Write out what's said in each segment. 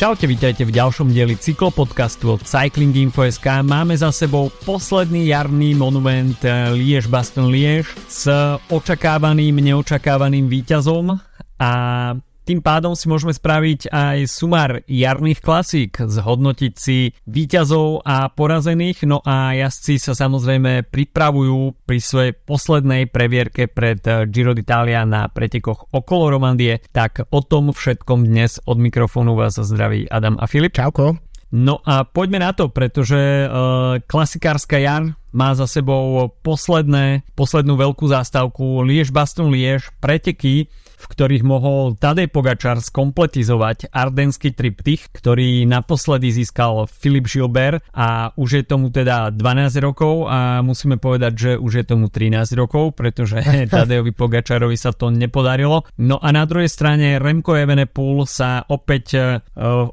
Čaute, vítajte v ďalšom dieli cyklopodcastu od Cycling Info.sk. Máme za sebou posledný jarný monument eh, Liež Baston Liež s očakávaným, neočakávaným víťazom a tým pádom si môžeme spraviť aj sumár jarných klasík, zhodnotiť si výťazov a porazených, no a jazdci sa samozrejme pripravujú pri svojej poslednej previerke pred Giro d'Italia na pretekoch okolo Romandie, tak o tom všetkom dnes od mikrofónu vás zdraví Adam a Filip. Čauko. No a poďme na to, pretože uh, klasikárska jar má za sebou posledné, poslednú veľkú zástavku Liež Baston Liež, preteky, v ktorých mohol Tadej Pogačar skompletizovať ardenský triptych, ktorý naposledy získal Filip Gilbert a už je tomu teda 12 rokov a musíme povedať, že už je tomu 13 rokov, pretože Tadejovi Pogačarovi sa to nepodarilo. No a na druhej strane Remco Evenepoel sa opäť uh,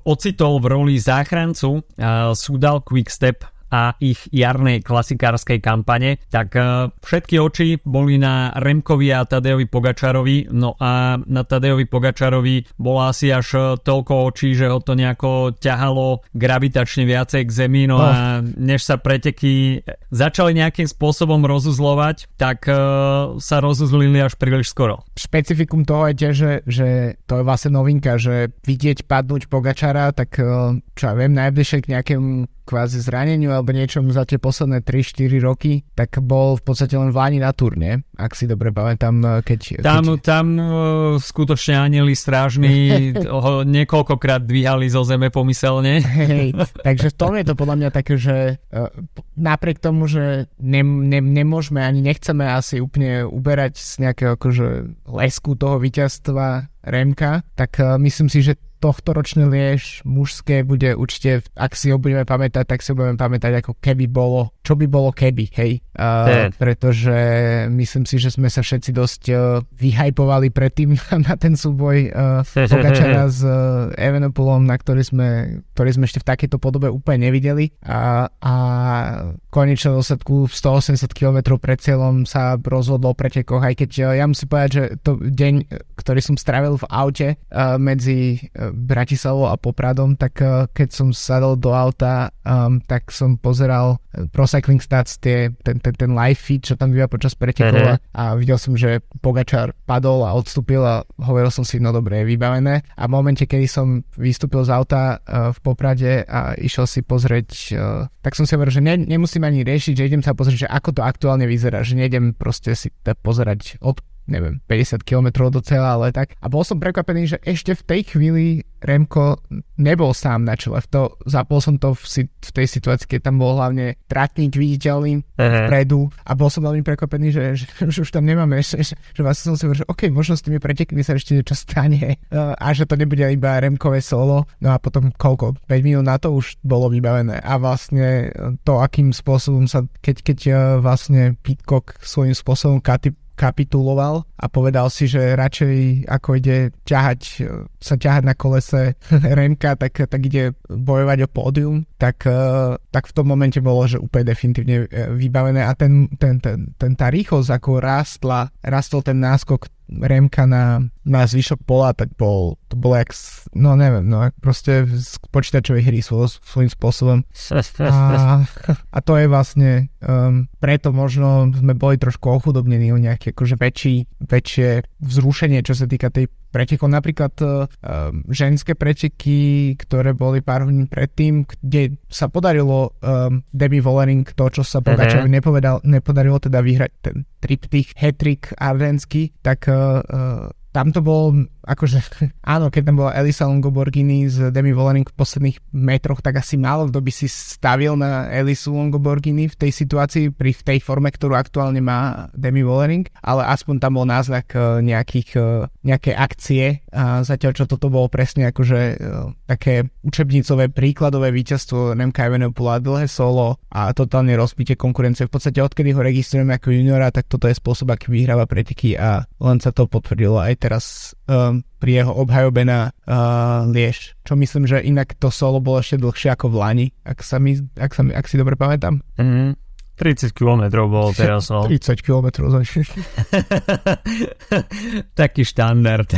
ocitol v roli záchrancu uh, Sudal Quickstep a ich jarnej klasikárskej kampane, tak e, všetky oči boli na Remkovi a Tadejovi Pogačarovi, no a na Tadejovi Pogačarovi bolo asi až e, toľko očí, že ho to nejako ťahalo gravitačne viacej k zemi, no oh. a než sa preteky začali nejakým spôsobom rozuzlovať, tak uh, sa rozuzlili až príliš skoro. Špecifikum toho je tiež, že, že to je vlastne novinka, že vidieť padnúť Pogačara, tak čo ja viem, najbližšie k nejakému kvázi zraneniu alebo niečom za tie posledné 3-4 roky, tak bol v podstate len v Láni na turne, ak si dobre pamätám, eh, keď... Tam, keď... tam uh, skutočne anieli strážni ho niekoľkokrát dvíhali zo zeme pomyselne. Hej, takže v tom je to podľa mňa také, že uh, napriek tomu, že ne, ne, nemôžeme ani nechceme asi úplne uberať z nejakého akože lesku toho víťazstva Remka, tak uh, myslím si, že tohto ročné Liež mužské bude určite, ak si ho budeme pamätať, tak si ho budeme pamätať ako keby bolo, čo by bolo keby, hej. Uh, pretože myslím si, že sme sa všetci dosť uh, vyhajpovali predtým na ten súboj uh, Pogačara s uh, Evenepoelom, na ktorý sme, ktorý sme ešte v takejto podobe úplne nevideli a, a konečnom dôsledku v 180 km pred cieľom sa rozhodol pretekoch, aj keď uh, ja musím povedať, že to deň, ktorý som strávil v aute uh, medzi uh, Bratislavou a Popradom, tak eh, keď som sadol do auta, um, tak som pozeral eh, Pro Cycling Stats tie, ten, ten, ten live feed, čo tam býva počas pretekov uh-huh. a videl som, že Pogačar padol a odstúpil a hovoril som si, no dobre, je vybavené. A v momente, kedy som vystúpil z auta uh, v Poprade a išiel si pozrieť, uh, tak som si hovoril, že ne, nemusím ani riešiť, že idem sa pozrieť, že ako to aktuálne vyzerá, že nejdem proste si pozerať od neviem, 50 km do cieľa, ale tak. A bol som prekvapený, že ešte v tej chvíli Remko nebol sám na čele. V to, zapol som to v, v tej situácii, keď tam bol hlavne tratník viditeľný uh-huh. vpredu a bol som veľmi prekvapený, že, že, že už tam nemáme, že, že, že vlastne som si hovoril, že OK, možno s tými pretekmi sa ešte niečo stane a že to nebude iba Remkové solo. No a potom koľko? 5 minút na to už bolo vybavené a vlastne to, akým spôsobom sa, keď, keď vlastne Pitcock svojím spôsobom Katy kapituloval a povedal si, že radšej ako ide ťahať, sa ťahať na kolese Remka, tak, tak ide bojovať o pódium, tak, eh, tak v tom momente bolo, že úplne definitívne eh, vybavené. A ten, ten, ten, ten tá rýchlosť, ako rástla, rastol ten náskok Remka na, na zvyšok pola, tak bol, to bolo jak, no neviem, no proste z počítačovej hry svoj, svojím spôsobom. A, a to je vlastne, um, preto možno sme boli trošku ochudobnení o nejaké akože väčší, väčšie vzrušenie, čo sa týka tej pretekov. Napríklad uh, ženské preteky, ktoré boli pár hodín predtým, kde sa podarilo um, Debbie Vollering to, čo sa Pogačovi uh-huh. nepodarilo teda vyhrať ten triptych, hetrik ardenský, tak uh, uh, tam to bolo akože áno, keď tam bola Elisa Longoborghini z Demi Vollering v posledných metroch, tak asi málo kto by si stavil na Elisu Longoborghini v tej situácii, pri v tej forme, ktorú aktuálne má Demi Vollering, ale aspoň tam bol náznak e, nejakých, e, nejaké akcie a zatiaľ čo toto bolo presne akože e, také učebnicové príkladové víťazstvo Nemka Evenepoela, dlhé solo a totálne rozbitie konkurencie. V podstate odkedy ho registrujeme ako juniora, tak toto je spôsob, aký vyhráva preteky a len sa to potvrdilo aj teraz um, pri jeho obhajobe na uh, Liež. Čo myslím, že inak to solo bolo ešte dlhšie ako v Lani, ak, sa mi, ak, sa mi, ak si dobre pamätám. Mm. 30 km bol teraz. No. 30 km Taký štandard.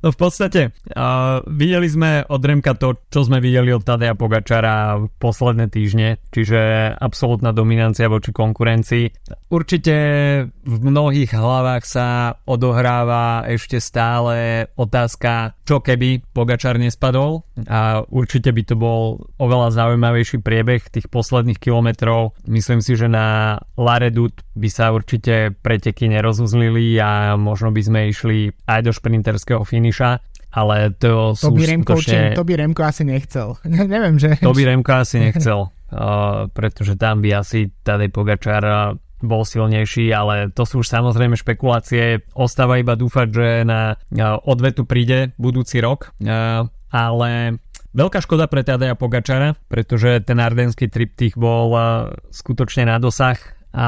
no v podstate, uh, videli sme od Remka to, čo sme videli od Tadeja Pogačara posledné týždne, čiže absolútna dominancia voči konkurencii. Určite v mnohých hlavách sa odohráva ešte stále otázka, čo keby Pogačar nespadol a určite by to bol oveľa zaujímavejší priebeh tých posledných kilometrov. Myslím si, že na Laredut by sa určite preteky nerozuzlili a možno by sme išli aj do šprinterského finiša ale to, to sú by Remko, skutočne... To by Remko asi nechcel. Neviem, že... To by Remko asi nechcel, uh, pretože tam by asi Tadej Pogačar bol silnejší, ale to sú už samozrejme špekulácie. Ostáva iba dúfať, že na odvetu príde budúci rok, ale veľká škoda pre Tadeja Pogačara, pretože ten ardenský triptych bol skutočne na dosah a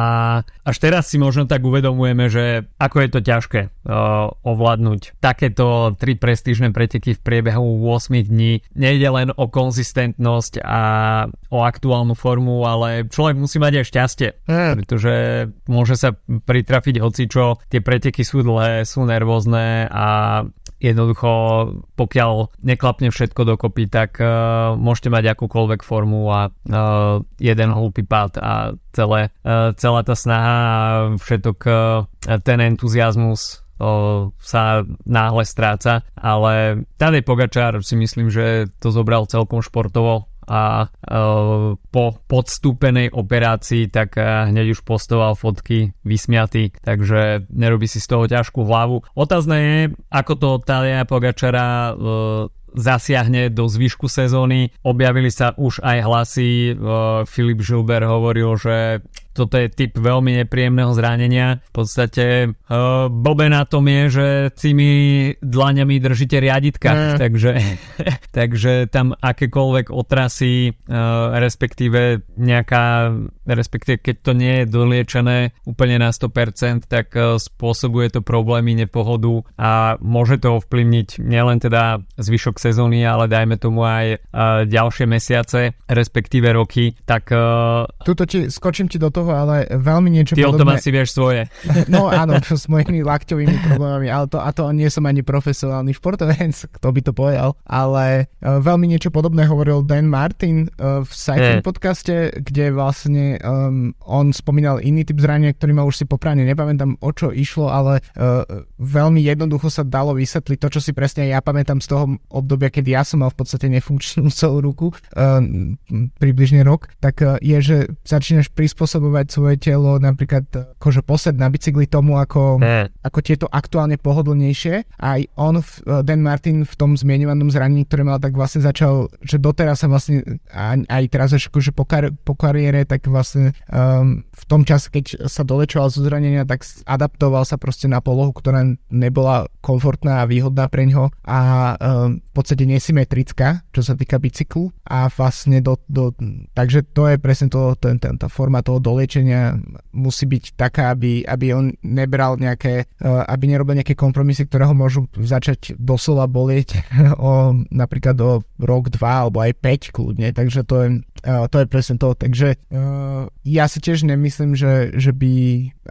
až teraz si možno tak uvedomujeme, že ako je to ťažké uh, ovládnuť takéto tri prestížne preteky v priebehu 8 dní. Nejde len o konzistentnosť a o aktuálnu formu, ale človek musí mať aj šťastie, mm. pretože môže sa pritrafiť hocičo, tie preteky sú dlhé, sú nervózne a jednoducho pokiaľ neklapne všetko dokopy, tak uh, môžete mať akúkoľvek formu a uh, jeden hlúpy pád a celé, uh, celá tá snaha a všetok uh, ten entuziasmus uh, sa náhle stráca, ale Tadej Pogačár si myslím, že to zobral celkom športovo a uh, po podstúpenej operácii tak uh, hneď už postoval fotky vysmiatý, takže nerobí si z toho ťažkú hlavu. Otázne je, ako to Talia Pogačara uh, zasiahne do zvyšku sezóny. Objavili sa už aj hlasy, Filip Žilber hovoril, že toto je typ veľmi nepríjemného zranenia. V podstate uh, blbé na tom je, že tými dlaňami držíte riaditka, mm. takže, takže tam akékoľvek otrasy, uh, respektíve nejaká, respektíve keď to nie je doliečené úplne na 100%, tak uh, spôsobuje to problémy, nepohodu a môže to ovplyvniť nielen teda zvyšok sezóny, ale dajme tomu aj uh, ďalšie mesiace, respektíve roky. Tak, uh, Tuto ti, skočím ti do toho toho, ale veľmi niečo Ty podobné. Ty asi vieš svoje. No áno, s mojimi lakťovými problémami, ale to, a to nie som ani profesionálny športovec, kto by to povedal, ale uh, veľmi niečo podobné hovoril Dan Martin uh, v Cycling mm. podcaste, kde vlastne um, on spomínal iný typ zrania, ktorý ma už si poprane nepamätám o čo išlo, ale uh, veľmi jednoducho sa dalo vysvetliť to, čo si presne ja pamätám z toho obdobia, keď ja som mal v podstate nefunkčnú celú ruku, uh, približne rok, tak uh, je, že začínaš prispôsobovať prispôsobovať svoje telo, napríklad akože posed na bicykli tomu, ako, mm. ako tieto aktuálne pohodlnejšie. Aj on, Dan Martin v tom zmienovanom zranení, ktoré mal, tak vlastne začal, že doteraz sa vlastne aj, aj teraz až akože po, kar, po kariére, tak vlastne um, v tom čase, keď sa dolečoval zo zranenia, tak adaptoval sa proste na polohu, ktorá nebola komfortná a výhodná pre ňo a um, v podstate nesymetrická, čo sa týka bicyklu a vlastne do, do takže to je presne to, ten, ten, tá forma toho dolečenia liečenia musí byť taká, aby, aby on nebral nejaké, uh, aby nerobil nejaké kompromisy, ktoré ho môžu začať doslova bolieť o napríklad o rok, dva alebo aj 5 kľudne, takže to je, uh, to je presne to. Takže uh, ja si tiež nemyslím, že, že by,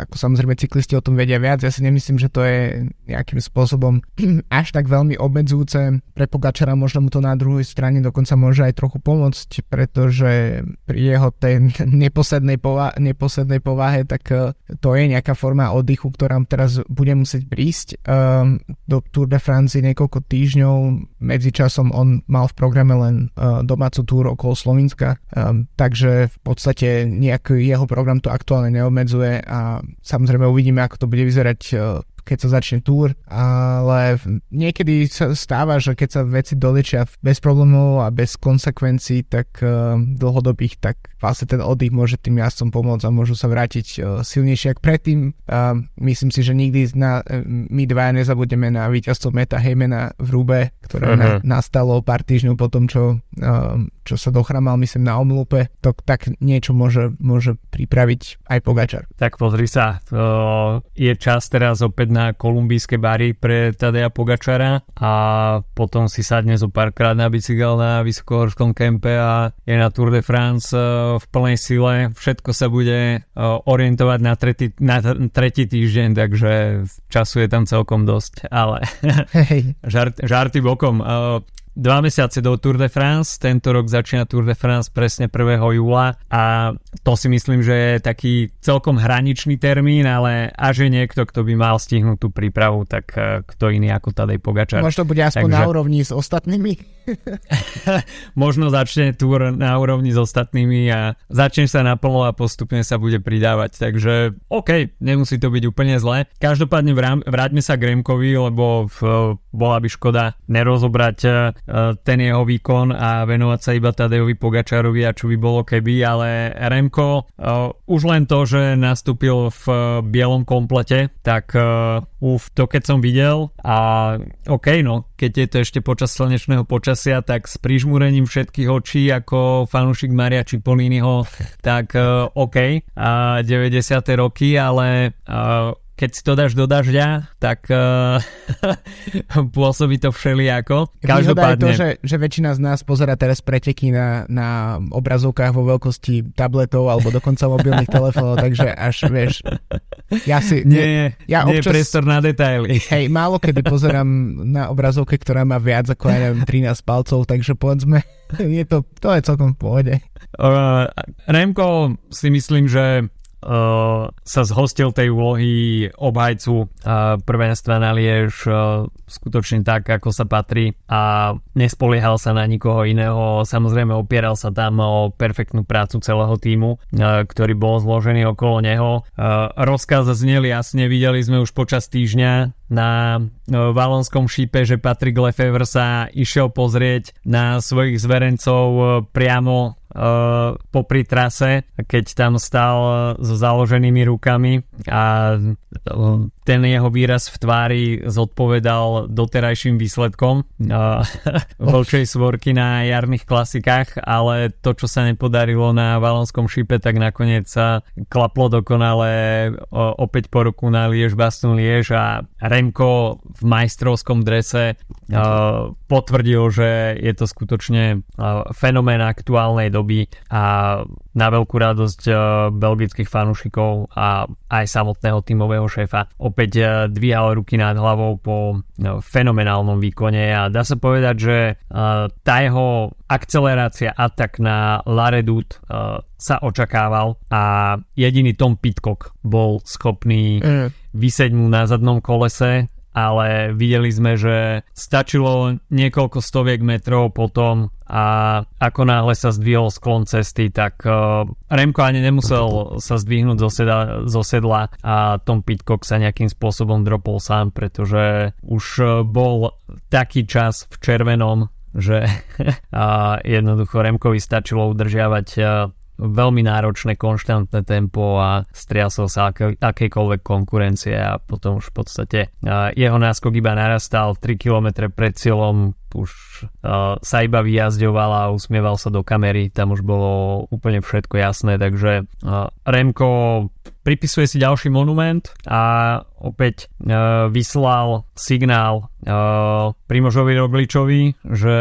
ako samozrejme cyklisti o tom vedia viac, ja si nemyslím, že to je nejakým spôsobom až tak veľmi obmedzujúce pre Pogačara, možno mu to na druhej strane dokonca môže aj trochu pomôcť, pretože pri jeho tej neposlednej pova- neposlednej povahe, tak uh, to je nejaká forma oddychu, ktorá teraz bude musieť prísť. Um, do Tour de France niekoľko týždňov, medzičasom on mal v programe len uh, domácu túr okolo Slovenska, um, takže v podstate nejaký jeho program to aktuálne neobmedzuje a samozrejme uvidíme, ako to bude vyzerať uh, keď sa začne túr, ale niekedy sa stáva, že keď sa veci dolečia bez problémov a bez konsekvencií, tak uh, dlhodobých, tak vlastne ten oddych môže tým jazdcom pomôcť a môžu sa vrátiť uh, silnejšie ako predtým. Uh, myslím si, že nikdy na, uh, my dva nezabudeme na víťazstvo Meta Heymana v Rube, ktoré uh-huh. na, nastalo pár týždňov po tom, čo, čo sa dochramal, myslím, na omlupe. To, tak niečo môže, môže pripraviť aj Pogačar. Tak pozri sa, je čas teraz opäť na kolumbijské bary pre Tadeja Pogačara a potom si sadne zo párkrát na bicykel na vysokohorskom kempe a je na Tour de France e, v plnej sile. Všetko sa bude e, orientovať na tretí, na tretí týždeň, takže času je tam celkom dosť, ale žart, žarty bokom. Dva mesiace do Tour de France, tento rok začína Tour de France presne 1. júla a to si myslím, že je taký celkom hraničný termín, ale a že niekto, kto by mal stihnúť tú prípravu, tak e, kto iný ako Tadej Pogačar. Možno bude aspoň Takže... na úrovni s ostatnými. Možno začne Tour na úrovni s ostatnými a začne sa naplno a postupne sa bude pridávať. Takže OK, nemusí to byť úplne zlé. Každopádne vráťme sa k Remkovi, lebo v, bola by škoda nerozobrať e, Eh, ten jeho výkon a venovať sa iba Tadejovi Pogačarovi a čo by bolo keby, ale Remko uh, už len to, že nastúpil v uh, bielom komplete, tak uh, uf, to keď som videl a OK, no, keď je to ešte počas slnečného počasia, tak s prižmúrením všetkých očí ako fanúšik Maria Cipolliniho, tak uh, OK, a 90. roky, ale uh, keď si to dáš do dažďa, tak uh, pôsobí to všelijako. Každopádne... je to, že, že väčšina z nás pozera teraz preteky na, na obrazovkách vo veľkosti tabletov alebo dokonca mobilných telefónov, takže až vieš, ja si... Nie, ja nie občas, je priestor na detaily. Hej, málo kedy pozerám na obrazovke, ktorá má viac ako, ja neviem, 13 palcov, takže povedzme, je to, to je celkom v pohode. Uh, Remko si myslím, že sa zhostil tej úlohy obhajcu uh, prvenstva na Liež uh, skutočne tak, ako sa patrí a nespoliehal sa na nikoho iného. Samozrejme opieral sa tam o perfektnú prácu celého týmu, ktorý bol zložený okolo neho. Rozkaz zneli jasne, videli sme už počas týždňa na Valonskom šípe, že Patrick Lefevre sa išiel pozrieť na svojich zverencov priamo popri trase, keď tam stal so založenými rukami a ten jeho výraz v tvári zodpovedal doterajším výsledkom uh, Vlčej svorky na jarných klasikách, ale to, čo sa nepodarilo na Valonskom šipe, tak nakoniec sa klaplo dokonale opäť po ruku na Liež Baston Liež a Remko v majstrovskom drese potvrdil, že je to skutočne fenomén aktuálnej doby a na veľkú radosť uh, belgických fanúšikov a aj samotného tímového šéfa. Opäť uh, dvíhal ruky nad hlavou po uh, fenomenálnom výkone a dá sa povedať, že tá jeho akcelerácia atak na Laredut sa očakával a jediný Tom Pitcock bol schopný mm. vysieť mu na zadnom kolese ale videli sme, že stačilo niekoľko stoviek metrov potom a ako náhle sa zdvihol sklon cesty, tak uh, Remko ani nemusel sa zdvihnúť zo, sedla, zo sedla a Tom Pitcock sa nejakým spôsobom dropol sám, pretože už uh, bol taký čas v červenom, že uh, jednoducho Remkovi stačilo udržiavať uh, veľmi náročné konštantné tempo a striasol sa aké, akejkoľvek konkurencie a potom už v podstate jeho náskok iba narastal 3 km pred cieľom už uh, sa iba vyjazďoval a usmieval sa do kamery, tam už bolo úplne všetko jasné, takže uh, Remko pripisuje si ďalší monument a opäť uh, vyslal signál uh, Primožovi Rogličovi, že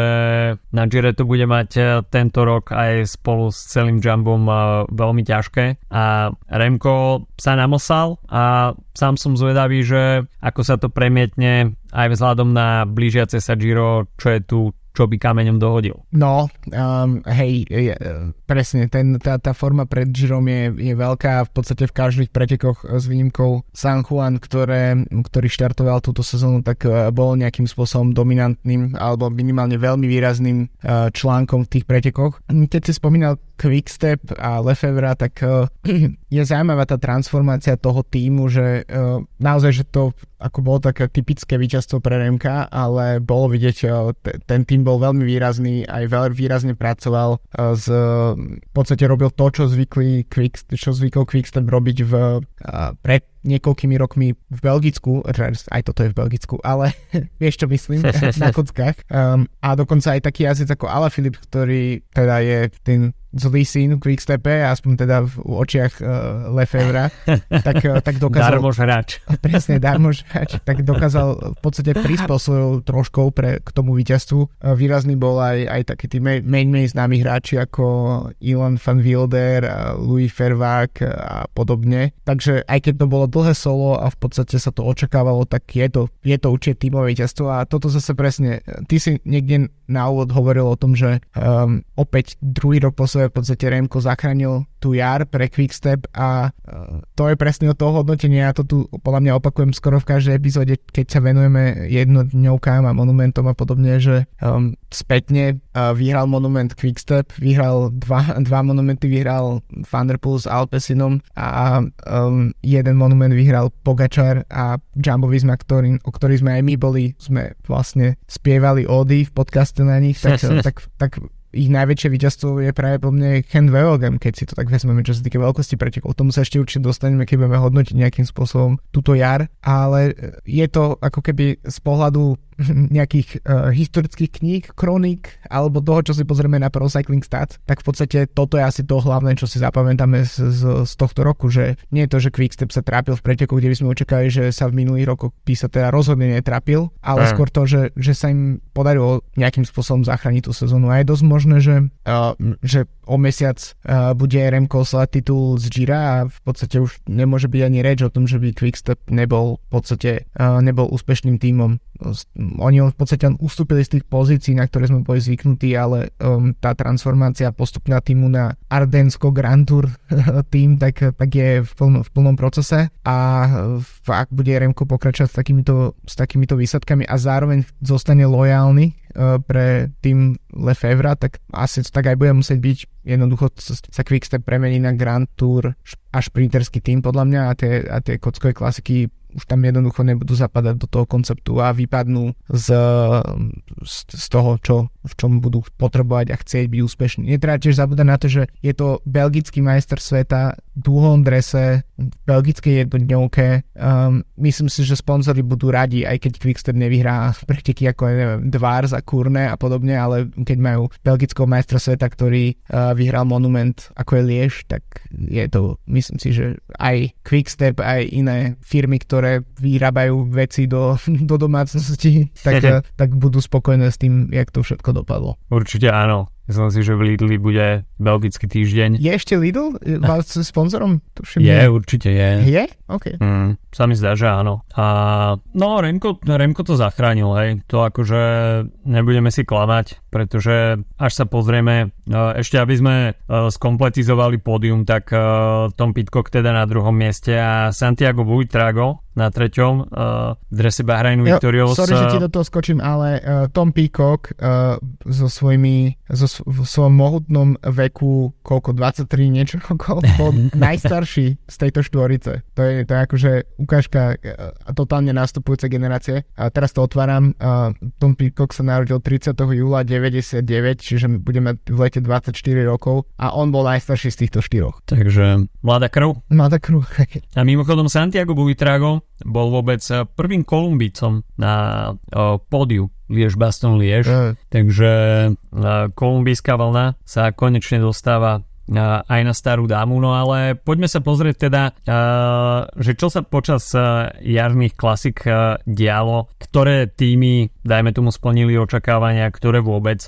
na Gire to bude mať uh, tento rok aj spolu s celým jumbom uh, veľmi ťažké. A Remko sa namosal a sám som zvedavý, že ako sa to premietne aj vzhľadom na blížiace sa Giro, čo je tu čo by kameňom dohodil. No, um, hej, je, presne, ten, tá, tá forma pred Girom je, je veľká, v podstate v každých pretekoch s výnimkou San Juan, ktoré, ktorý štartoval túto sezónu, tak uh, bol nejakým spôsobom dominantným alebo minimálne veľmi výrazným uh, článkom v tých pretekoch. Keď si spomínal Quickstep a Lefevra, tak uh, je zaujímavá tá transformácia toho týmu, že uh, naozaj, že to ako bolo také typické víťazstvo pre Remka, ale bolo vidieť, uh, ten tým bol veľmi výrazný, aj veľmi výrazne pracoval z, v podstate robil to, čo Quick, čo zvykol Quickstep robiť v, pred niekoľkými rokmi v Belgicku, aj toto je v Belgicku, ale vieš čo myslím, na kockách. Um, a dokonca aj taký jazdec ako Alaphilippe, ktorý teda je ten zlý syn Quickstepe, aspoň teda v očiach uh, Lefevra, tak, uh, tak dokázal... Darmož hráč. Presne, darmož hráč. Tak dokázal v podstate prispel svojou troškou pre, k tomu víťazstvu. Uh, výrazný bol aj, aj taký tí main, main známi hráči ako Ilan van Wilder, uh, Louis Fervák a podobne. Takže aj keď to bolo dlhé solo a v podstate sa to očakávalo, tak je to, je to určite tímové víťazstvo. A toto zase presne, ty si niekde na úvod hovoril o tom, že um, opäť druhý rok po v podstate Remko zachránil tú jar pre Quickstep a uh, to je presne o toho hodnotenia. Ja to tu podľa mňa opakujem skoro v každej epizóde, keď sa venujeme jednodňovkám a monumentom a podobne, že um, spätne uh, vyhral monument Quickstep, vyhral dva, dva monumenty, vyhral Thunderpool s Alpesinom a um, jeden monument vyhral Pogačar a Jumbo Visma, ktorý, o ktorých sme aj my boli, sme vlastne spievali ódy v podcaste na nich, tak, tak, tak ich najväčšie víťazstvo je práve po mne Ken Velgem, keď si to tak vezmeme, čo sa týka veľkosti pretekov. Tomu sa ešte určite dostaneme, keď budeme hodnotiť nejakým spôsobom túto jar, ale je to ako keby z pohľadu nejakých uh, historických kníh, kronik alebo toho, čo si pozrieme na Pro Cycling Stats, tak v podstate toto je asi to hlavné, čo si zapamätáme z, z, z tohto roku, že nie je to, že Quickstep sa trápil v preteku, kde by sme očakali, že sa v minulých rokoch písa teda rozhodne netrápil, ale mm. skôr to, že, že sa im podarilo nejakým spôsobom zachrániť tú sezónu a je dosť možné, že, uh, že o mesiac uh, bude Remco slať titul z Gira a v podstate už nemôže byť ani reč o tom, že by Quickstep nebol v podstate uh, nebol úspešným tímom. Oni v podstate ustúpili z tých pozícií, na ktoré sme boli zvyknutí, ale um, tá transformácia postupná týmu na Ardensko Grand Tour tým, tak, tak je v, plno, v plnom procese a ak bude Remko pokračovať s takýmito, s takýmito výsadkami a zároveň zostane lojálny pre tým Lefevra, tak asi to tak aj bude musieť byť. Jednoducho sa Quickstep premení na Grand Tour a šprinterský tým podľa mňa a tie, a tie kockové klasiky už tam jednoducho nebudú zapadať do toho konceptu a vypadnú z, z, z toho, čo, v čom budú potrebovať a chcieť byť úspešní. Netreba tiež zabúdať na to, že je to belgický majster sveta v dlhom drese, v belgickej jednodňovke. Um, myslím si, že sponzory budú radi, aj keď Quickstep nevyhrá preteky ako neviem, Dvars a Kurne a podobne, ale keď majú belgického majstra sveta, ktorý uh, vyhral monument ako je Liež, tak je to, myslím si, že aj Quickstep, aj iné firmy, ktoré ktoré vyrábajú veci do, do domácnosti, tak, tak budú spokojné s tým, jak to všetko dopadlo. Určite áno. Myslím si, že v Lidli bude belgický týždeň. Je ešte Lidl s sponzorom? Tuším, je, je, určite je. Je? OK. Mm, sa mi zdá, že áno. A no, Remko, Remko to zachránil, hej. To akože nebudeme si klamať, pretože až sa pozrieme, e, ešte aby sme e, skompletizovali pódium, tak e, Tom Pitcock teda na druhom mieste a Santiago Buitrago na treťom uh, v drese Bahrainu Victorious. Sorry, že ti do toho skočím, ale uh, Tom Peacock uh, so svojimi, so v svojom mohutnom veku, koľko, 23 niečo, bol najstarší z tejto štvorice. To je, to je akože ukážka uh, totálne nastupujúcej generácie. A teraz to otváram. Uh, Tom Peacock sa narodil 30. júla 99, čiže budeme v lete 24 rokov a on bol najstarší z týchto štyroch. Takže mladá krv. Mladá krv. a mimochodom Santiago Buitrago bol vôbec eh, prvým Kolumbícom na pódiu Liež Baston Liež. Takže uh, kolumbijská vlna sa konečne dostáva aj na starú dámu, no ale poďme sa pozrieť teda, že čo sa počas jarných klasik dialo, ktoré týmy, dajme tomu, splnili očakávania, ktoré vôbec.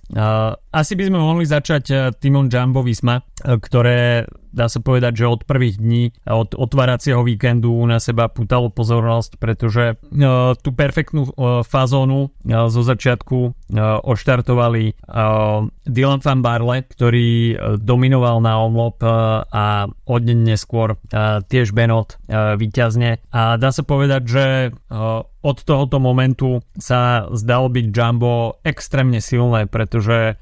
Asi by sme mohli začať týmom Jumbo Visma, ktoré dá sa povedať, že od prvých dní, od otváracieho víkendu na seba putalo pozornosť, pretože uh, tú perfektnú uh, fazónu uh, zo začiatku oštartovali Dylan van Barle, ktorý dominoval na omlop a od deň neskôr tiež Benot víťazne. A dá sa povedať, že od tohoto momentu sa zdalo byť Jumbo extrémne silné, pretože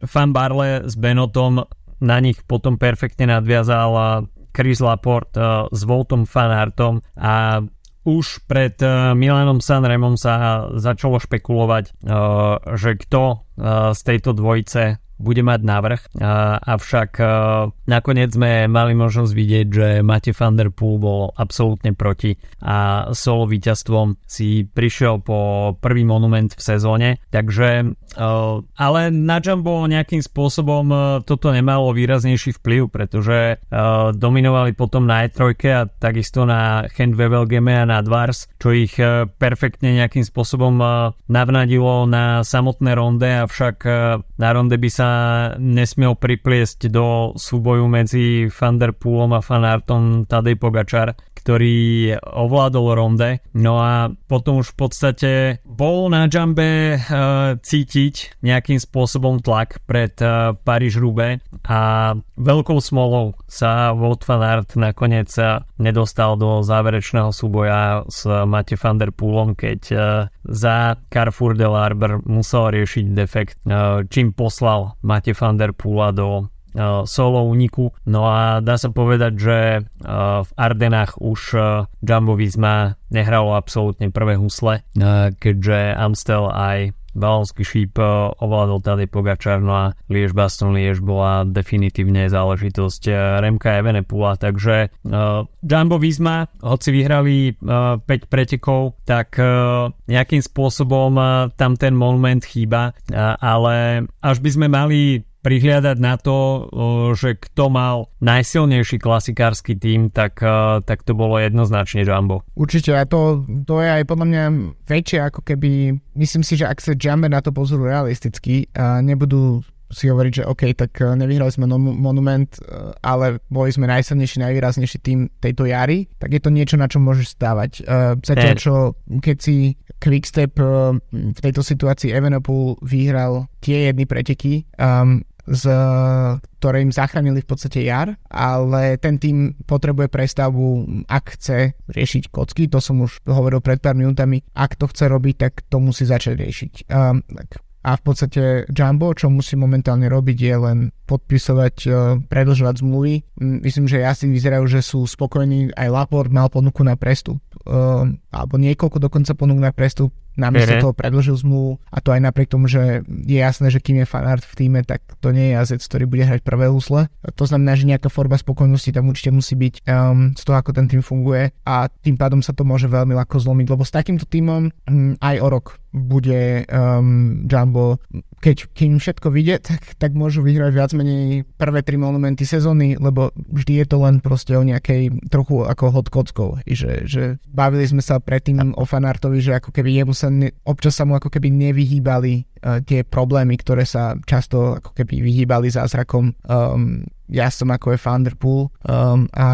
Fan Barle s Benotom na nich potom perfektne nadviazal Chris Laporte eh, s Voltom Fanartom a už pred eh, Milanom Sanremom sa začalo špekulovať, eh, že kto z tejto dvojice bude mať návrh, avšak nakoniec sme mali možnosť vidieť, že Matej van der Poel bol absolútne proti a solo víťazstvom si prišiel po prvý monument v sezóne, takže ale na Jumbo nejakým spôsobom toto nemalo výraznejší vplyv, pretože dominovali potom na E3 a takisto na Handwevelgeme a na Dvars, čo ich perfektne nejakým spôsobom navnadilo na samotné ronde, avšak na ronde by sa nesmiel pripliesť do súboju medzi Van Poolom a Fanartom Tadej Pogačar, ktorý ovládol ronde. No a potom už v podstate bol na Jumbe uh, cítiť nejakým spôsobom tlak pred uh, paríž rube a veľkou smolou sa Wout van Aert nakoniec uh, nedostal do záverečného súboja s Mate van der Poolom, keď uh, za Carrefour de l'Arber musel riešiť defekt, uh, čím poslal Mate van der Poola do Uh, solo úniku. No a dá sa povedať, že uh, v Ardenách už uh, Jumbo Visma nehralo absolútne prvé husle, keďže Amstel aj Balonský šíp ovládol tady Pogačar, no a Liež Baston Liež bola definitívne záležitosť Remka Evenepula, takže uh, Jumbo Visma, hoci vyhrali uh, 5 pretekov, tak uh, nejakým spôsobom uh, tam ten moment chýba, uh, ale až by sme mali prihliadať na to, že kto mal najsilnejší klasikársky tým, tak, tak to bolo jednoznačne Jumbo. Určite a to, to je aj podľa mňa väčšie ako keby, myslím si, že ak sa Jumbo na to pozorú realisticky a nebudú si hovoriť, že OK, tak nevyhrali sme monument, ale boli sme najsilnejší, najvýraznejší tým tejto jary, tak je to niečo, na čo môžeš stávať. Zatiaľ, čo keď si Quickstep v tejto situácii Evenepoel vyhral tie jedny preteky, um, z, ktoré im zachránili v podstate jar, ale ten tým potrebuje prestavbu, ak chce riešiť kocky, to som už hovoril pred pár minútami, ak to chce robiť, tak to musí začať riešiť. Um, tak a v podstate Jumbo, čo musí momentálne robiť, je len podpisovať, uh, predlžovať zmluvy. Myslím, že asi vyzerajú, že sú spokojní. Aj Laport mal ponuku na prestup, uh, alebo niekoľko dokonca ponúk na prestup namiesto uh-huh. toho predložil zmluvu a to aj napriek tomu, že je jasné, že kým je fanart v týme, tak to nie je jazec, ktorý bude hrať prvé husle. To znamená, že nejaká forma spokojnosti tam určite musí byť um, z toho, ako ten tým funguje a tým pádom sa to môže veľmi ľahko zlomiť, lebo s takýmto týmom um, aj o rok bude um, Jumbo, keď kým všetko vyjde, tak, tak môžu vyhrať viac menej prvé tri monumenty sezóny, lebo vždy je to len proste o nejakej trochu ako hod kockou, že, že bavili sme sa predtým o fanartovi, že ako keby jemu sa ne, občas sa mu ako keby nevyhýbali uh, tie problémy, ktoré sa často ako keby vyhýbali zázrakom um, ja som ako je Thunderpool um, a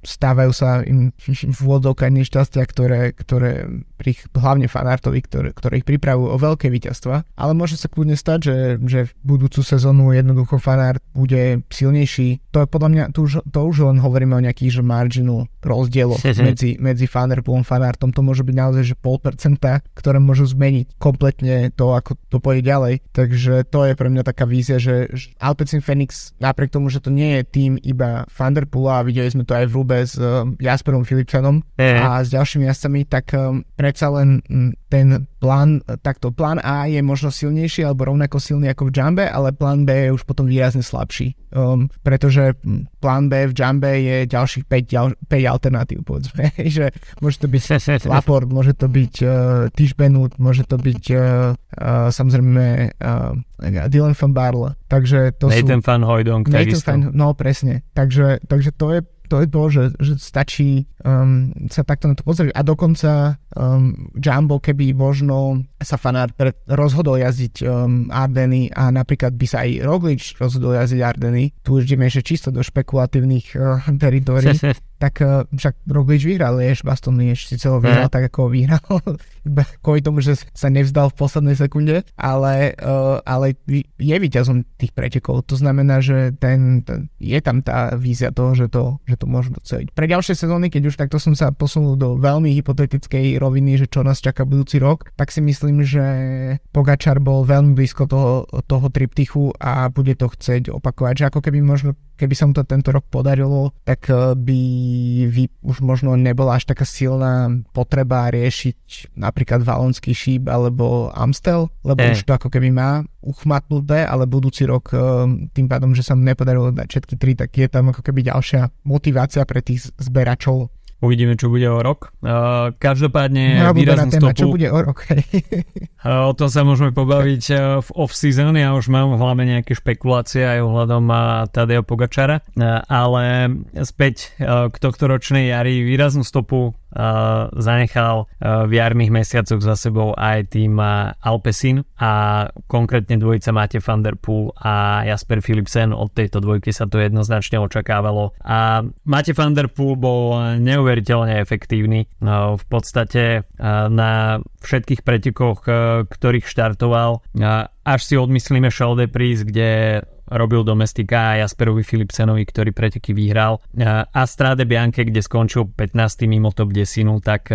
stávajú sa im v úvodzovkách nešťastia, ktoré, ktoré pri, hlavne fanartovi, ktoré, ktoré ich pripravujú o veľké víťazstva, ale môže sa kľudne stať, že, že v budúcu sezónu jednoducho fanart bude silnejší. To je podľa mňa, to už, to už len hovoríme o nejakých že marginu rozdieloch medzi, medzi fanarpoolom a fanartom. To môže byť naozaj že pol percenta, ktoré môžu zmeniť kompletne to, ako to pôjde ďalej. Takže to je pre mňa taká vízia, že, že Alpecin Phoenix napriek tomu, že to nie je tým iba Thunderpoola a videli sme to aj v Rube s um, Jasperom Philipsonom mm. a s ďalšími jazdcami, tak um, predsa len ten plán, takto plán A je možno silnejší alebo rovnako silný ako v Jumbe, ale plán B je už potom výrazne slabší. Um, pretože plán B v Jumbe je ďalších 5, ďal, 5 alternatív, povedzme. že môže to byť Laport, môže to byť uh, Tischbenut, môže to byť uh, uh, samozrejme uh, Dylan van Barle. Takže to Nathan sú... van Hojdong, Nathan van, no presne. Takže, takže to je to je to, že, že stačí um, sa takto na to pozrieť. A dokonca um, Jumbo, keby možno sa fanát rozhodol jazdiť um, Ardeny a napríklad by sa aj Roglič rozhodol jazdiť Ardeny, tu už ideme ešte čisto do špekulatívnych uh, teritórií, tak uh, však Roglič vyhral Lieš, Baston Lieš síce ho vyhral tak, ako ho vyhral, iba kvôli tomu, že sa nevzdal v poslednej sekunde, ale, uh, ale je víťazom tých pretekov. To znamená, že ten, ten, je tam tá vízia toho, že to, že to môžu doceliť. Pre ďalšie sezóny, keď už takto som sa posunul do veľmi hypotetickej roviny, že čo nás čaká budúci rok, tak si myslím, že Pogačar bol veľmi blízko toho, toho triptychu a bude to chcieť opakovať, že ako keby možno keby sa mu to tento rok podarilo, tak by by už možno nebola až taká silná potreba riešiť napríklad Valonský šíp alebo Amstel, lebo e. už to ako keby má uchmatnuté, ale budúci rok tým pádom, že sa mu nepodarilo dať všetky tri, tak je tam ako keby ďalšia motivácia pre tých zberačov Uvidíme, čo bude o rok. Uh, každopádne no, výraznú téma, stopu. Čo bude o rok? uh, o tom sa môžeme pobaviť uh, v off-season. Ja už mám v hlave nejaké špekulácie aj ohľadom uh, Pogačara. Uh, ale späť uh, k tohto ročnej jari výraznú stopu zanechal uh, v jarných mesiacoch za sebou aj tým uh, Alpesin a konkrétne dvojica Máte van der Poel a Jasper Philipsen. Od tejto dvojky sa to jednoznačne očakávalo. A Máte van der Poel bol neuveriteľne efektívny. V podstate na všetkých pretekoch, ktorých štartoval, až si odmyslíme Show de Prise, kde robil domestika a Jasperovi Philipsenovi, ktorý preteky vyhral a Strade Bianche, kde skončil 15. mimo top 10, tak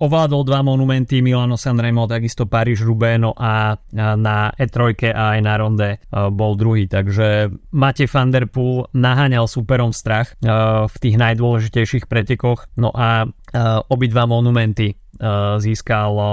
ovládol dva monumenty Milano Sanremo, takisto Paríž Rubeno a na E3 a aj na Ronde bol druhý, takže Matej van der Poel naháňal superom strach v tých najdôležitejších pretekoch, no a obidva monumenty získal eh,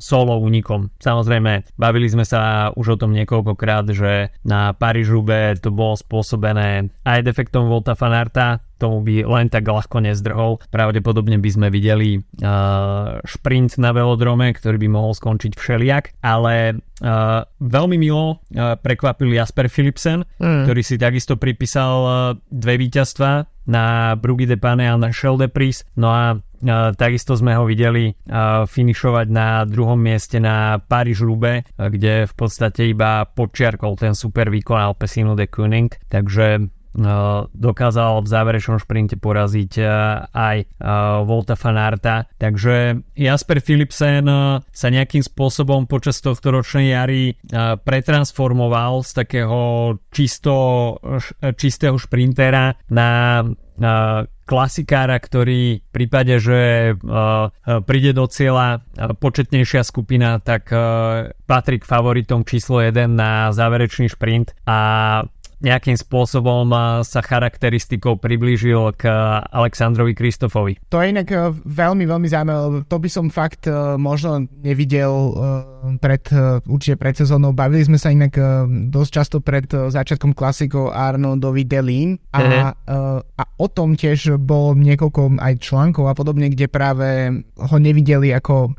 solo únikom. Samozrejme, bavili sme sa už o tom niekoľkokrát, že na paríž to bolo spôsobené aj defektom Volta Fanarta, tomu by len tak ľahko nezdrhol. Pravdepodobne by sme videli uh, šprint na velodrome, ktorý by mohol skončiť všeliak, ale uh, veľmi milo uh, prekvapil Jasper Philipsen, mm. ktorý si takisto pripísal uh, dve víťazstva na Bruggy de Pane a na Shell de Pris. No a takisto sme ho videli finišovať na druhom mieste na Paríž Rube, kde v podstate iba počiarkol ten super výkon Alpesinu de Koenig, takže dokázal v záverečnom šprinte poraziť aj Volta Fanarta. Takže Jasper Philipsen sa nejakým spôsobom počas tohto ročnej jary pretransformoval z takého čisto, čistého šprintera na klasikára, ktorý v prípade, že príde do cieľa početnejšia skupina, tak patrí k favoritom číslo 1 na záverečný šprint a nejakým spôsobom sa charakteristikou priblížil k Alexandrovi Kristofovi. To je inak e, veľmi, veľmi zaujímavé, to by som fakt e, možno nevidel e, pred, určite pred sezónou. Bavili sme sa inak dosť často pred začiatkom klasikov Arnoldovi Delín a, uh-huh. a o tom tiež bolo niekoľko aj článkov a podobne, kde práve ho nevideli ako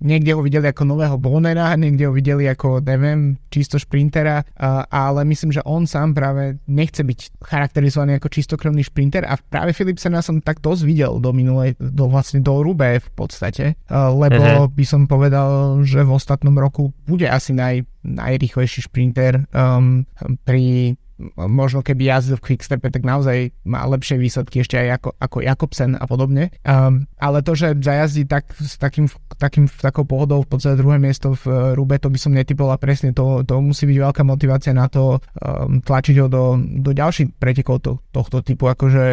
niekde ho videli ako nového Bonera, niekde ho videli ako, neviem, čisto šprintera, ale myslím, že on sám práve nechce byť charakterizovaný ako čistokrvný šprinter a práve Philipsena som tak dosť videl do minulej, do vlastne do Rube v podstate, lebo uh-huh. by som povedal, že v ostatnom roku bude asi naj, najrychlejší šprinter um, pri možno keby jazdil v Quickstepe, tak naozaj má lepšie výsledky ešte aj ako, ako Jakobsen a podobne. Um, ale to, že zajazdí tak, s takým, takým, takou pohodou v podstate druhé miesto v uh, Rube, to by som netypol a presne to, to musí byť veľká motivácia na to um, tlačiť ho do, do ďalších pretekov to, tohto typu, akože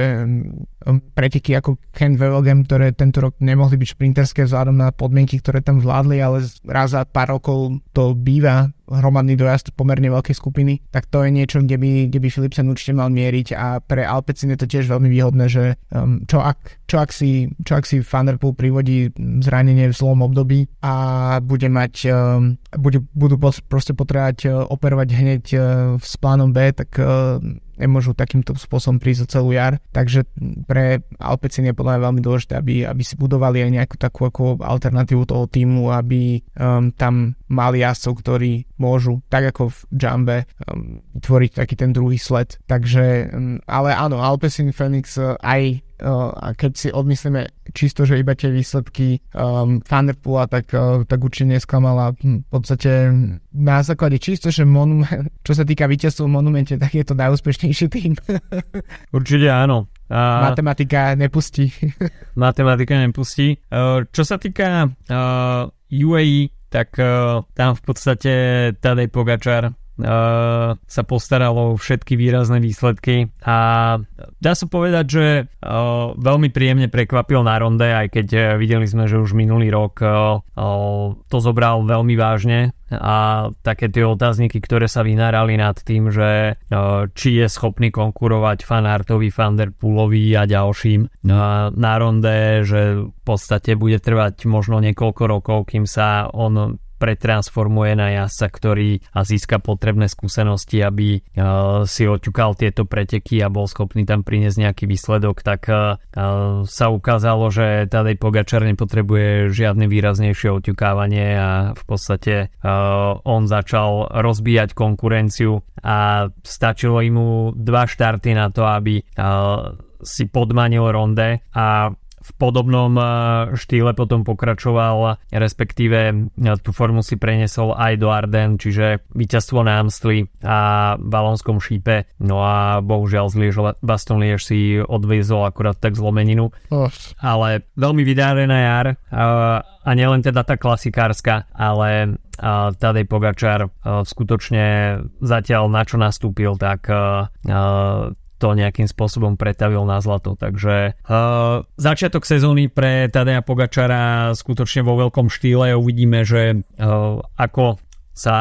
preteky ako Ken Wevelgem, ktoré tento rok nemohli byť šprinterské vzhľadom na podmienky, ktoré tam vládli, ale raz za pár rokov to býva hromadný dojazd pomerne veľkej skupiny, tak to je niečo, kde by, kde by Philipsen určite mal mieriť a pre Alpecin je to tiež veľmi výhodné, že um, čo, ak, čo, ak si, čo ak si Van der Poel privodí zranenie v zlom období a bude mať, um, bude, budú proste potrebovať uh, operovať hneď uh, s plánom B, tak uh, nemôžu takýmto spôsobom prísť za celú jar. Takže pre Alpecin je podľa mňa veľmi dôležité, aby, aby si budovali aj nejakú takú ako alternatívu toho týmu, aby um, tam mali jazdcov, ktorí môžu, tak ako v Jambe, um, tvoriť taký ten druhý sled. Takže, um, ale áno, Alpecin Phoenix uh, aj a keď si odmyslíme čisto, že iba tie výsledky um, Thunderpoola, tak, uh, tak určite nesklamala hm, v podstate na základe čisto, že monument, čo sa týka víťazstva v monumente, tak je to najúspešnejší tým. určite áno. A... Matematika nepustí. Matematika nepustí. Uh, čo sa týka uh, UAE, tak uh, tam v podstate Tadej Pogačar sa postaralo všetky výrazné výsledky a dá sa povedať, že veľmi príjemne prekvapil na ronde, aj keď videli sme, že už minulý rok to zobral veľmi vážne a také tie otázniky, ktoré sa vynárali nad tým, že či je schopný konkurovať Fanartovi, Fanderpoolovi a ďalším na ronde, že v podstate bude trvať možno niekoľko rokov, kým sa on pretransformuje na jazdca, ktorý získa potrebné skúsenosti, aby si oťukal tieto preteky a bol schopný tam priniesť nejaký výsledok, tak sa ukázalo, že Tadej Pogačar nepotrebuje žiadne výraznejšie oťukávanie a v podstate on začal rozbíjať konkurenciu a stačilo mu dva štarty na to, aby si podmanil ronde a v podobnom eh, štýle potom pokračoval, respektíve eh, tú formu si prenesol aj do Arden, čiže víťazstvo na Amstli a Balonskom šípe. No a bohužiaľ z Liež Baston Liež si odviezol akurát tak zlomeninu. Oh. Ale veľmi vydárená jar a, eh, a nielen teda tá klasikárska, ale Tadej Pogačar skutočne zatiaľ na čo nastúpil, tak to nejakým spôsobom pretavil na zlato. Takže uh, začiatok sezóny pre Tadeja Pogačara skutočne vo veľkom štýle. Uvidíme, že uh, ako sa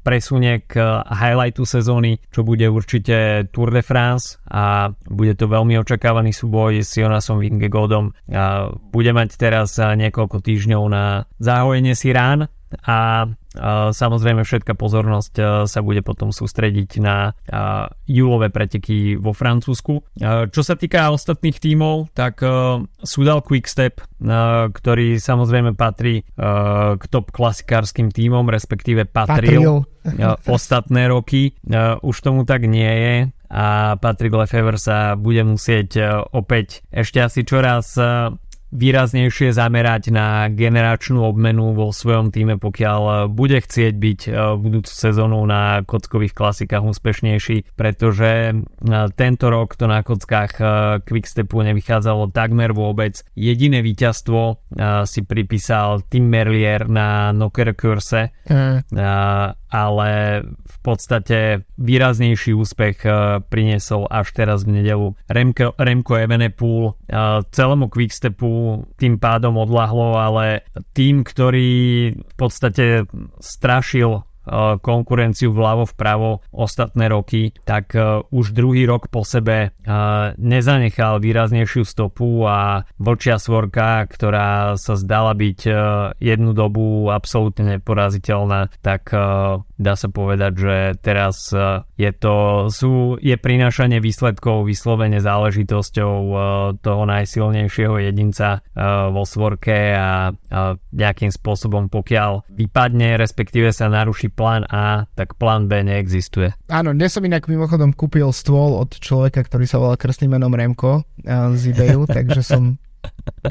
presunie k highlightu sezóny, čo bude určite Tour de France a bude to veľmi očakávaný súboj s Jonasom Vingegaardom. A bude mať teraz niekoľko týždňov na záhojenie si rán a Samozrejme všetká pozornosť sa bude potom sústrediť na júlové preteky vo Francúzsku. Čo sa týka ostatných tímov, tak Sudal Quickstep, ktorý samozrejme patrí k top klasikárskym tímom, respektíve patril, patril. ostatné roky. Už tomu tak nie je a Patrick Lefevre sa bude musieť opäť ešte asi čoraz výraznejšie zamerať na generačnú obmenu vo svojom týme, pokiaľ bude chcieť byť eh, budúcu sezónu na kockových klasikách úspešnejší, pretože eh, tento rok to na kockách eh, Quickstepu nevychádzalo takmer vôbec. Jediné víťazstvo si pripísal Tim Merlier na Nocker Curse, mm ale v podstate výraznejší úspech eh, priniesol až teraz v nedelu Remko, Remko Evenepoel. Eh, celému Quickstepu tým pádom odlahlo, ale tým, ktorý v podstate strašil konkurenciu vľavo vpravo ostatné roky, tak eh, už druhý rok po sebe eh, nezanechal výraznejšiu stopu a vlčia svorka, ktorá sa zdala byť jednu dobu absolútne neporaziteľná, tak dá sa povedať, že teraz je to sú, je prinášanie výsledkov vyslovene záležitosťou toho najsilnejšieho jedinca vo svorke a nejakým spôsobom pokiaľ vypadne, respektíve sa naruší plán A, tak plán B neexistuje. Áno, dnes som inak mimochodom kúpil stôl od človeka, ktorý sa volá krstným menom Remko z eBayu, takže som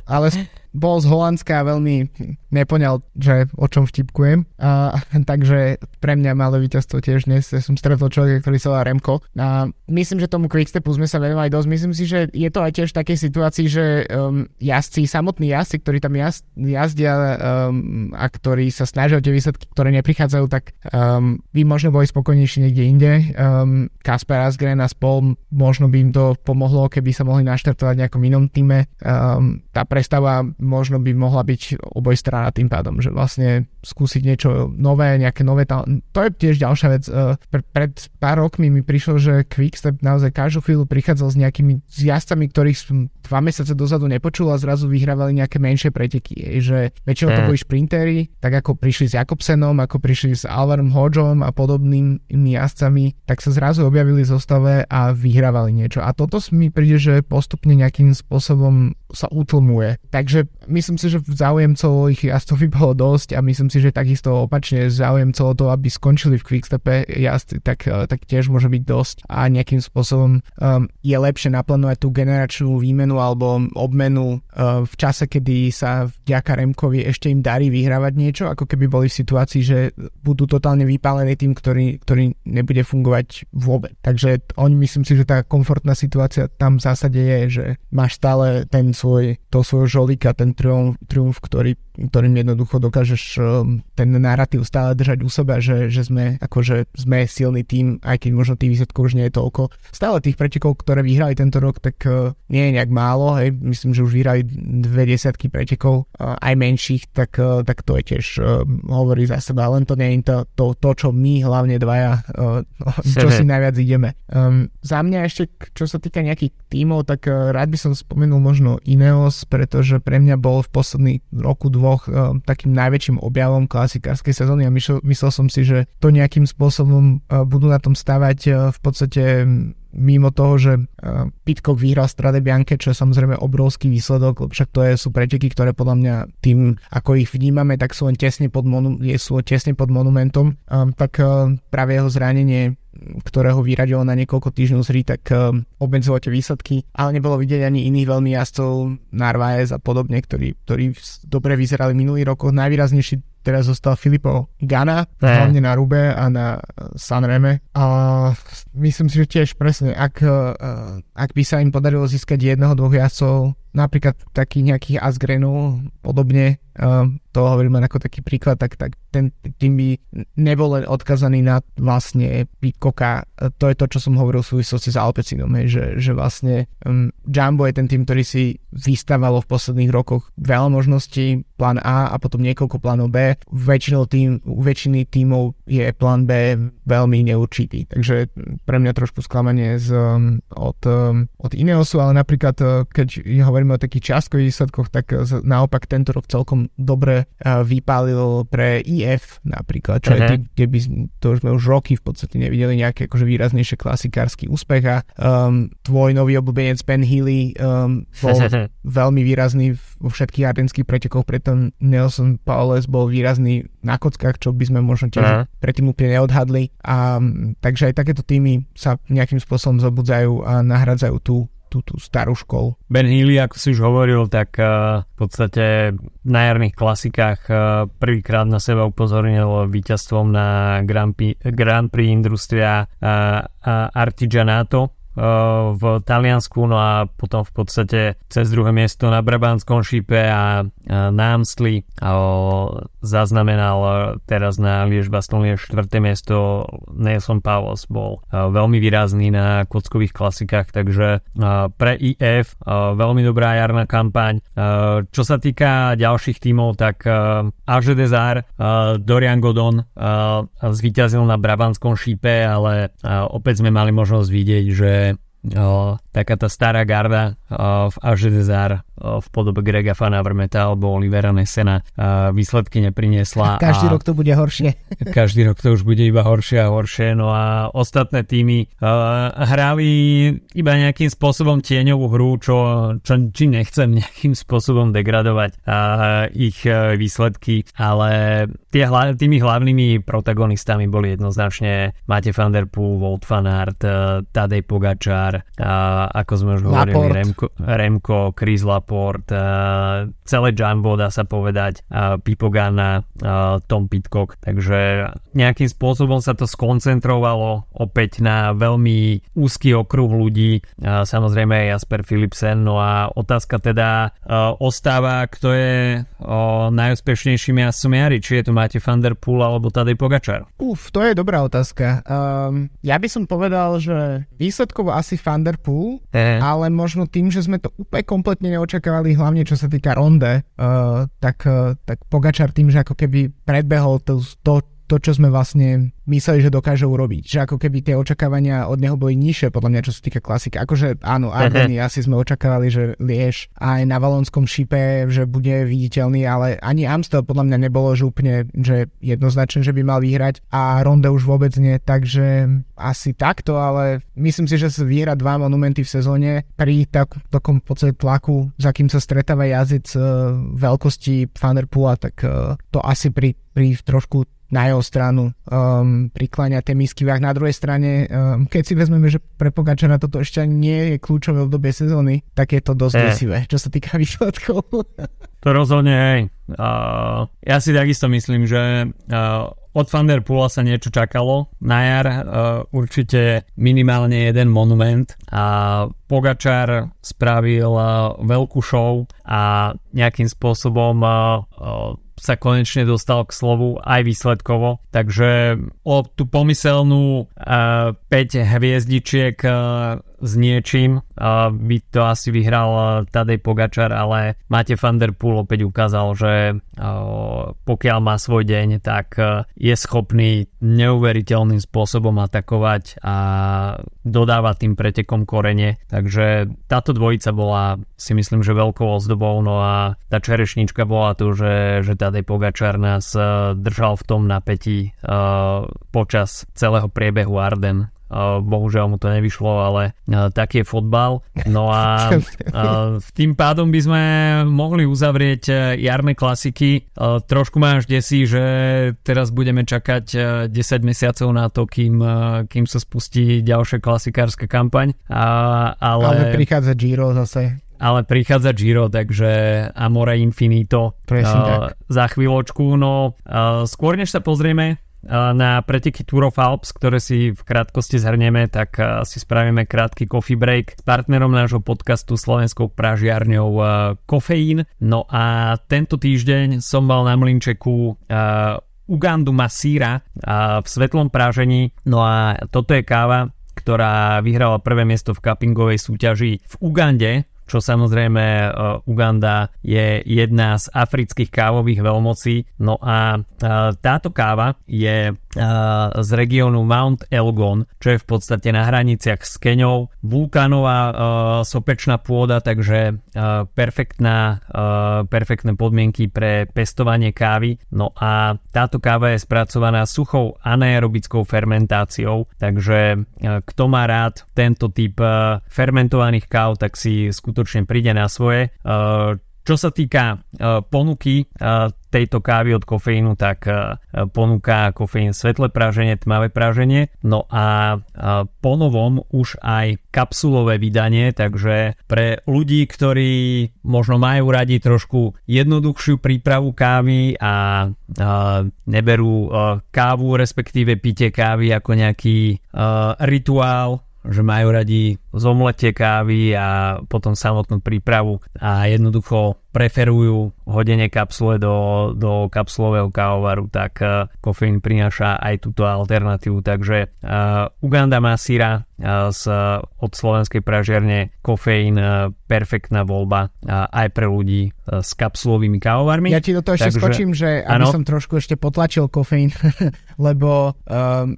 ale bol z Holandska a veľmi nepoňal, že o čom vtipkujem. A, takže pre mňa malé víťazstvo tiež dnes. Ja som stretol človeka, ktorý sa volá Remko. A myslím, že tomu Quickstepu sme sa venovali dosť. Myslím si, že je to aj tiež v takej situácii, že um, jazdci, samotní jazdci, ktorí tam jazd, jazdia um, a ktorí sa snažia o tie výsledky, ktoré neprichádzajú, tak um, by možno boli spokojnejší niekde inde. Um, Kasper Asgren a spol možno by im to pomohlo, keby sa mohli naštartovať v nejakom inom týme. Um, tá prestava možno by mohla byť obojstranná tým pádom, že vlastne skúsiť niečo nové, nejaké nové tal- To je tiež ďalšia vec. Uh, pre, pred pár rokmi mi prišlo, že Quickstep naozaj každú chvíľu prichádzal s nejakými jazdcami, ktorých som dva mesiace dozadu nepočul a zrazu vyhrávali nejaké menšie preteky. Že väčšinou to boli šprintery, tak ako prišli s Jakobsenom, ako prišli s Alvarom Hodžom a podobnými jazdcami, tak sa zrazu objavili v zostave a vyhrávali niečo. A toto mi príde, že postupne nejakým spôsobom sa utlmuje. Takže myslím si, že záujemcov ich jazdcov by bolo dosť a myslím si, že takisto opačne záujemcov o to, aby skončili v quickstepe jazdy, tak, tak tiež môže byť dosť a nejakým spôsobom um, je lepšie naplánovať tú generačnú výmenu výmenu alebo obmenu uh, v čase, kedy sa vďaka Remkovi ešte im darí vyhrávať niečo, ako keby boli v situácii, že budú totálne vypálení tým, ktorý, ktorý nebude fungovať vôbec. Takže oni myslím si, že tá komfortná situácia tam v zásade je, že máš stále ten svoj, to svoj žolika, ten triumf, triumf ktorý ktorým jednoducho dokážeš um, ten narratív stále držať u seba, že, že sme akože sme silný tým, aj keď možno tých výsledkov už nie je toľko. Stále tých pretekov, ktoré vyhrali tento rok, tak uh, nie je nejak málo, hej. myslím, že už vyhrali dve desiatky pretekov, uh, aj menších, tak, tak to je tiež hovorí za seba, len to nie je to, to, to čo my hlavne dvaja, čo si najviac ideme. Um, za mňa ešte, čo sa týka nejakých tímov, tak rád by som spomenul možno Ineos, pretože pre mňa bol v posledných roku dvoch dvoch uh, takým najväčším objavom klasikárskej sezóny a myslel, myslel som si, že to nejakým spôsobom uh, budú na tom stavať uh, v podstate mimo toho, že uh, Pitcock vyhral Strade Bianche, čo je samozrejme obrovský výsledok, však to je, sú preteky, ktoré podľa mňa tým, ako ich vnímame, tak sú len tesne pod, monu, sú tesne pod monumentom, um, tak uh, práve jeho zranenie ktoré ho vyradilo na niekoľko týždňov z tak uh, obmedzilo tie výsledky, ale nebolo vidieť ani iných veľmi jazdcov, Narvaez a podobne, ktorí, ktorí dobre vyzerali minulý rok. Najvýraznejší teraz zostal Filipo Gana, ne. hlavne na Rube a na Sanreme. A myslím si, že tiež presne, ak, uh, ak by sa im podarilo získať jedného, dvoch jazdcov, napríklad taký nejaký Asgrenu podobne, uh, to hovorím len ako taký príklad, tak, tak ten tým by nebol len odkazaný na vlastne Pitcocka. To je to, čo som hovoril v súvislosti s Alpecinom, že, že vlastne um, Jumbo je ten tým, ktorý si vystávalo v posledných rokoch veľa možností, plán A a potom niekoľko plánov B. Väčšinou tým, u väčšiny tímov je plán B veľmi neurčitý. Takže pre mňa trošku sklamanie z, um, od, um, od Ineosu, ale napríklad uh, keď hovoríme o takých čiastkových výsledkoch, tak uh, naopak tento rok celkom dobre uh, vypálil pre IF napríklad, čo uh-huh. je kde by, to už sme už roky v podstate nevideli nejaké akože výraznejšie klasikársky úspech a um, tvoj nový obľúbenec Ben Healy um, bol veľmi výrazný vo všetkých ardenských pretekoch, preto Nelson Paules bol výrazný na kockách, čo by sme možno tiež uh-huh. predtým úplne neodhadli. A, takže aj takéto týmy sa nejakým spôsobom zobudzajú a nahradzajú tú tú, tú starú školu. Ben Healy, ako si už hovoril, tak uh, v podstate na jarných klasikách uh, prvýkrát na seba upozornil víťazstvom na Grand Prix, Grand Prix Industria uh, Artigianato v Taliansku, no a potom v podstate cez druhé miesto na Brabánskom šípe a na Amstli a zaznamenal teraz na Liež Bastogne 4. miesto Nelson Pavos bol veľmi výrazný na kockových klasikách, takže pre IF veľmi dobrá jarná kampaň. Čo sa týka ďalších tímov, tak Arže Desar, Dorian Godon zvíťazil na Brabanskom šípe, ale opäť sme mali možnosť vidieť, že o, taká tá stará garda o, v Ažedezar v podobe Grega Fanavrmeta alebo Olivera Nesena výsledky nepriniesla. A každý a rok to bude horšie. Každý rok to už bude iba horšie a horšie. No a ostatné týmy hrali iba nejakým spôsobom tieňovú hru, čo, čo či nechcem nejakým spôsobom degradovať a, ich e, výsledky, ale tie, tými hlavnými protagonistami boli jednoznačne Mate van der Poel, Wout van Aert, e, Tadej Pogačar, a, ako sme už hovorili, Remko, Remko, Chris Laporte, uh, celé Jumbo dá sa povedať, uh, Pipogana, uh, Tom Pitcock, takže nejakým spôsobom sa to skoncentrovalo opäť na veľmi úzky okruh ľudí, uh, samozrejme Jasper Philipsen, no a otázka teda uh, ostáva, kto je uh, najúspešnejším jazdcom jary, či je to máte Van Der Poel alebo Tadej Pogačar? Uf, to je dobrá otázka. Um, ja by som povedal, že výsledkovo asi Van Der Poel, eh. ale možno tým, že sme to úplne kompletne neočakávali očakávali hlavne čo sa týka ronde, uh, tak, uh, tak Pogačar tým, že ako keby predbehol to, to to, čo sme vlastne mysleli, že dokáže urobiť. Že ako keby tie očakávania od neho boli nižšie, podľa mňa, čo sa týka klasika. Akože áno, Ardeny asi sme očakávali, že Liež aj na Valonskom šipe, že bude viditeľný, ale ani Amstel podľa mňa nebolo, že úplne že jednoznačne, že by mal vyhrať a Ronde už vôbec nie, takže asi takto, ale myslím si, že sa vyhra dva monumenty v sezóne pri tak, takom podstate tlaku, za kým sa stretáva jazyc uh, veľkosti Fanderpula, tak uh, to asi pri, pri trošku na jeho stranu um, prikláňa ten misky váh. Na druhej strane, um, keď si vezmeme, že pre Pogačara toto ešte nie je kľúčové obdobie sezóny, tak je to dosť eh. desivé, čo sa týka výsledkov. to rozhodne, hej. Uh, ja si takisto myslím, že uh, od Poola sa niečo čakalo na jar, uh, určite minimálne jeden monument a Pogačar spravil uh, veľkú show a nejakým spôsobom uh, uh, sa konečne dostal k slovu aj výsledkovo. Takže o tú pomyselnú uh, 5 hviezdičiek uh, s niečím by to asi vyhral uh, Tadej Pogačar, ale Mate van der Poel opäť ukázal, že uh, pokiaľ má svoj deň, tak uh, je schopný neuveriteľným spôsobom atakovať a dodávať tým pretekom korene. Takže táto dvojica bola si myslím, že veľkou ozdobou, no a tá čerešnička bola tu, že, že Tadej Pogačar nás držal v tom napätí uh, počas celého priebehu Arden bohužiaľ mu to nevyšlo, ale taký je fotbal. No a tým pádom by sme mohli uzavrieť jarné klasiky. Trošku ma až desí, že teraz budeme čakať 10 e, mesiacov na to, kým, kým sa spustí ďalšia klasikárska kampaň. ale... ale prichádza Giro zase ale prichádza Giro, takže Amore Infinito uh, za chvíľočku. No uh, skôr než sa pozrieme na preteky Tour of Alps, ktoré si v krátkosti zhrnieme, tak si spravíme krátky coffee break s partnerom nášho podcastu slovenskou pražiarňou Kofeín. No a tento týždeň som mal na Mlinčeku Ugandu Masíra v svetlom prážení. No a toto je káva, ktorá vyhrala prvé miesto v cuppingovej súťaži v Ugande čo samozrejme e, Uganda je jedna z afrických kávových veľmocí. No a e, táto káva je z regiónu Mount Elgon, čo je v podstate na hraniciach s Keňou. Vulkánová sopečná pôda, takže perfektná, perfektné podmienky pre pestovanie kávy. No a táto káva je spracovaná suchou anaerobickou fermentáciou, takže kto má rád tento typ fermentovaných káv, tak si skutočne príde na svoje. Uh, čo sa týka uh, ponuky uh, tejto kávy od kofeínu, tak ponúka kofeín svetlé práženie, tmavé práženie, no a ponovom už aj kapsulové vydanie, takže pre ľudí, ktorí možno majú radi trošku jednoduchšiu prípravu kávy a neberú kávu, respektíve pite kávy ako nejaký rituál, že majú radi zomletie kávy a potom samotnú prípravu a jednoducho preferujú hodenie kapsule do, do kapsulového kávovaru, tak uh, kofeín prináša aj túto alternatívu. Takže uh, Uganda má síra uh, z, od slovenskej pražiarne kofeín uh, perfektná voľba uh, aj pre ľudí uh, s kapsulovými kávovarmi. Ja ti do toho ešte Takže, skočím, že aby ano? som trošku ešte potlačil kofeín, lebo um,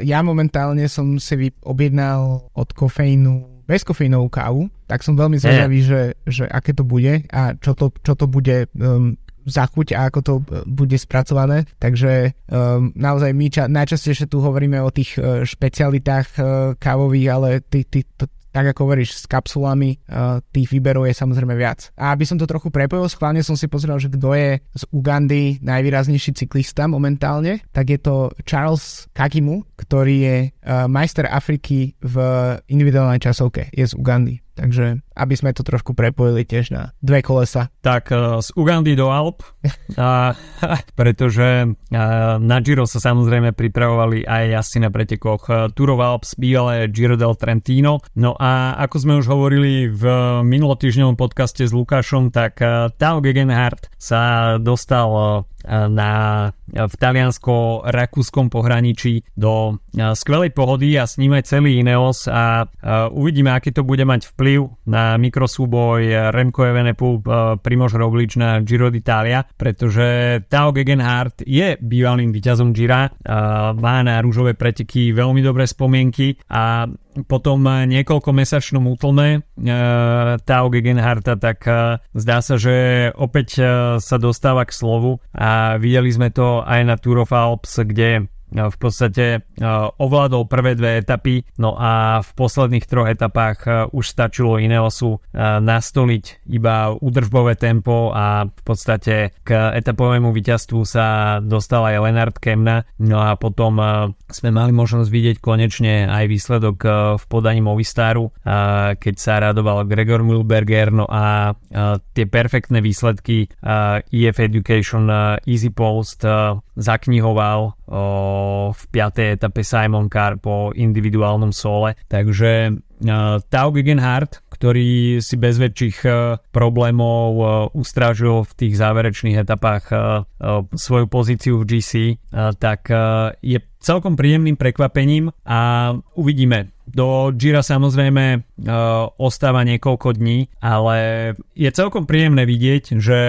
ja momentálne som si objednal od kofeínu bezkofeínovú kávu, tak som veľmi zvedavý, že, že aké to bude a čo to, čo to bude um, za chuť a ako to bude spracované. Takže um, naozaj my ča- najčastejšie tu hovoríme o tých uh, špecialitách uh, kávových, ale ty, ty, to, tak ako hovoríš, s kapsulami uh, tých výberov je samozrejme viac. A aby som to trochu prepojil, schválne som si pozrel, že kto je z Ugandy najvýraznejší cyklista momentálne, tak je to Charles Kakimu, ktorý je uh, majster Afriky v individuálnej časovke, je z Ugandy. Takže aby sme to trošku prepojili tiež na dve kolesa. Tak uh, z Ugandy do Alp, a, pretože uh, na Giro sa samozrejme pripravovali aj jazdci na pretekoch uh, Tour of Alps, bývalé Giro del Trentino. No a ako sme už hovorili v minulotýždňovom podcaste s Lukášom, tak Tao Gegenhardt sa dostal na, v taliansko-rakúskom pohraničí do skvelej pohody a s ním aj celý Ineos a uvidíme, aký to bude mať vplyv na mikrosúboj Remco Evenepoel Primož Roglič na Giro d'Italia, pretože Tao Gegenhardt je bývalým víťazom Gira, má na rúžové preteky veľmi dobré spomienky a potom niekoľko mesačnom útlme e, Tao Gegenharta, tak e, zdá sa, že opäť e, sa dostáva k slovu a videli sme to aj na Tour of Alps, kde v podstate ovládol prvé dve etapy, no a v posledných troch etapách už stačilo Ineosu nastoliť iba udržbové tempo a v podstate k etapovému víťazstvu sa dostal aj Lenard Kemna, no a potom sme mali možnosť vidieť konečne aj výsledok v podaní Movistaru, keď sa radoval Gregor Mühlberger, no a tie perfektné výsledky EF Education Easy Post zaknihoval v 5. etape Simon Carr po individuálnom sole, takže Tau Gegenhardt, ktorý si bez väčších problémov ustrážil v tých záverečných etapách svoju pozíciu v GC, tak je celkom príjemným prekvapením a uvidíme. Do Gira samozrejme uh, ostáva niekoľko dní, ale je celkom príjemné vidieť, že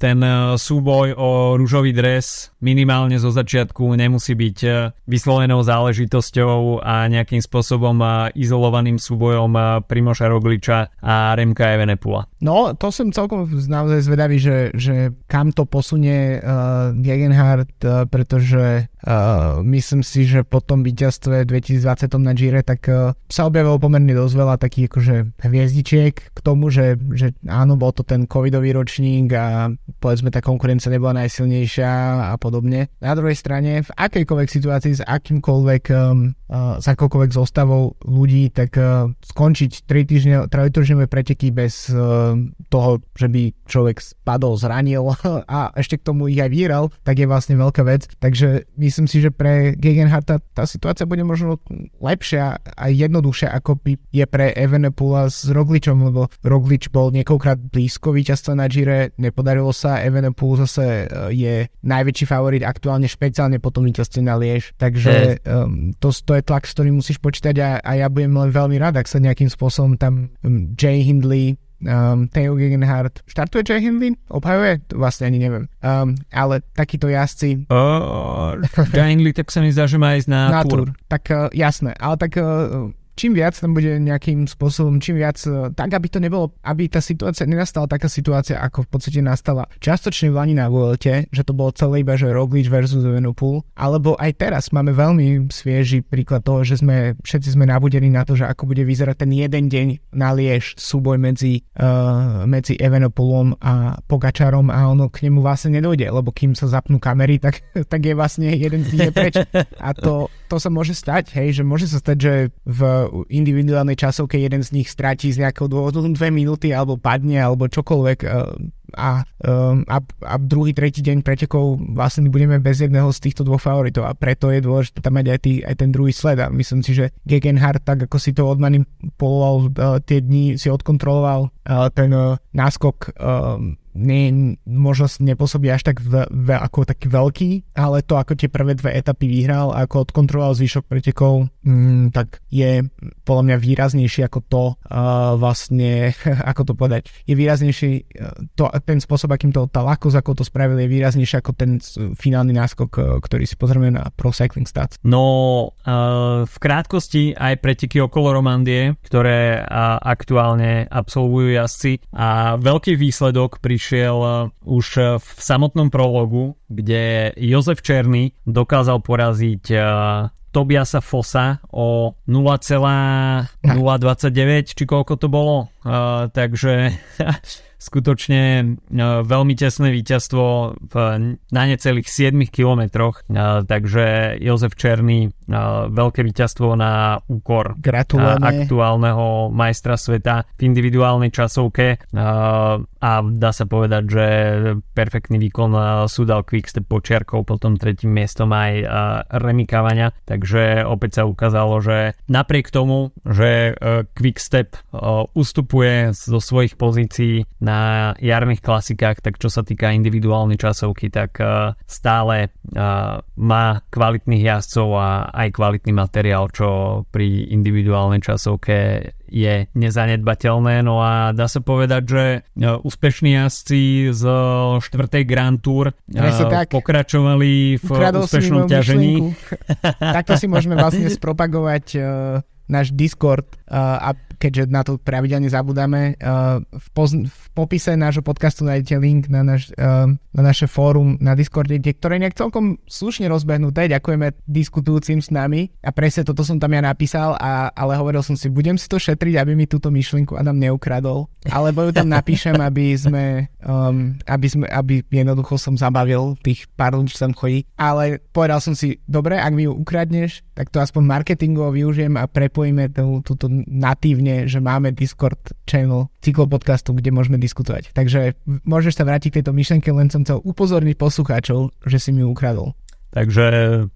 ten uh, súboj o rúžový dres minimálne zo začiatku nemusí byť uh, vyslovenou záležitosťou a nejakým spôsobom uh, izolovaným súbojom uh, Primoša Rogliča a Remka Evenepula. No, to som celkom naozaj zvedavý, že, že kam to posunie uh, Gegenhardt, uh, pretože uh, myslím si, že po tom víťazstve 2020 na Gire tak uh, sa objavilo pomerne dosť veľa takých akože hviezdičiek k tomu, že, že áno, bol to ten covidový ročník a povedzme tá konkurencia nebola najsilnejšia a podobne. Na druhej strane v akejkoľvek situácii s akýmkoľvek um, uh, s akoukoľvek zostavou ľudí, tak uh, skončiť 3 týždne, týždňové preteky bez uh, toho, že by človek spadol, zranil a ešte k tomu ich aj vyhral, tak je vlastne veľká vec. Takže myslím si, že pre Gegenharta tá situácia bude možno lepšia a jednoduchšia ako by je pre Evenepula s Rogličom, lebo Roglič bol niekoľkrát blízko víťazstva na Gire, nepodarilo sa, Evenepul zase je najväčší favorit aktuálne špeciálne po tom víťazstve na Liež, takže um, to, to je tlak, s ktorým musíš počítať a, a ja budem len veľmi rád, ak sa nejakým spôsobom tam um, Jay Hindley um, Theo Gegenhardt. Štartuje Jay Hindley? Obhajuje? Vlastne ani neviem. Um, ale takíto jazdci... Uh, Jay Hindley, tak sa mi zdá, že má ísť na, na tour. Tak uh, jasné, ale tak uh, čím viac tam bude nejakým spôsobom, čím viac, e, tak aby to nebolo, aby tá situácia nenastala taká situácia, ako v podstate nastala častočne v Lani na Vuelte, že to bolo celé iba, že Roglič versus Evenepoel, alebo aj teraz máme veľmi svieži príklad toho, že sme, všetci sme nabudení na to, že ako bude vyzerať ten jeden deň na Liež súboj medzi, uh, medzi Evenepoelom a Pogačarom a ono k nemu vlastne nedojde, lebo kým sa zapnú kamery, tak, tak je vlastne jeden nich preč. A to, to sa môže stať, hej, že môže sa stať, že v individuálnej časovke jeden z nich stratí z nejakého dôvodu dve minúty alebo padne alebo čokoľvek eh, a, um, a, a druhý, tretí deň pretekov vlastne budeme bez jedného z týchto dvoch favoritov. A preto je dôležité tam mať aj, tý, aj ten druhý sled. A myslím si, že Gegenhardt tak ako si to odmanipuloval uh, tie dni, si odkontroloval ten náskok ne, možno nepôsobí až tak ve, ve, ako taký veľký, ale to ako tie prvé dve etapy vyhral a ako odkontroloval zvyšok pretekov, mm, tak je podľa mňa výraznejší ako to uh, vlastne, ako to povedať, je výraznejší uh, to, ten spôsob, akým to tá ľahkosť, ako to spravili, je výraznejší ako ten finálny náskok, uh, ktorý si pozrieme na Pro Cycling Stats. No, uh, v krátkosti aj preteky okolo Romandie, ktoré uh, aktuálne absolvujú jazdci a veľký výsledok pri prišiel uh, už uh, v samotnom prologu, kde Jozef Černý dokázal poraziť uh, Tobiasa Fosa o 0,029, či koľko to bolo. Uh, takže skutočne e, veľmi tesné víťazstvo v, na necelých 7 kilometroch, e, takže Jozef Černý e, veľké víťazstvo na úkor Gratulujeme. aktuálneho majstra sveta v individuálnej časovke. A dá sa povedať, že perfektný výkon Sudal Quickstep počiarkov potom tretím miestom aj Remy Kavania, takže opäť sa ukázalo, že napriek tomu, že Quickstep ustupuje zo svojich pozícií na na jarných klasikách, tak čo sa týka individuálnej časovky, tak uh, stále uh, má kvalitných jazdcov a aj kvalitný materiál, čo pri individuálnej časovke je nezanedbateľné. No a dá sa povedať, že uh, úspešní jazdci z štvrtej Grand Tour uh, pokračovali v Ukradol úspešnom ťažení. Takto si môžeme vlastne spropagovať náš Discord a keďže na to pravidelne zabudáme, v, poz- v popise nášho podcastu nájdete link na, naš, na naše fórum na Discorde, ktoré je nejak celkom slušne rozbehnuté. Ďakujeme diskutujúcim s nami a presne toto som tam ja napísal, a, ale hovoril som si, budem si to šetriť, aby mi túto myšlienku Adam neukradol, alebo ju tam napíšem, aby sme, um, aby, sme aby jednoducho som zabavil tých pár ľudí, čo tam chodí. Ale povedal som si, dobre, ak mi ju ukradneš, tak to aspoň marketingovo využijem a prepojíme tú, túto natívne, že máme Discord channel cyklopodcastu, kde môžeme diskutovať. Takže môžeš sa vrátiť k tejto myšlenke, len som chcel upozorniť poslucháčov, že si mi ju ukradol. Takže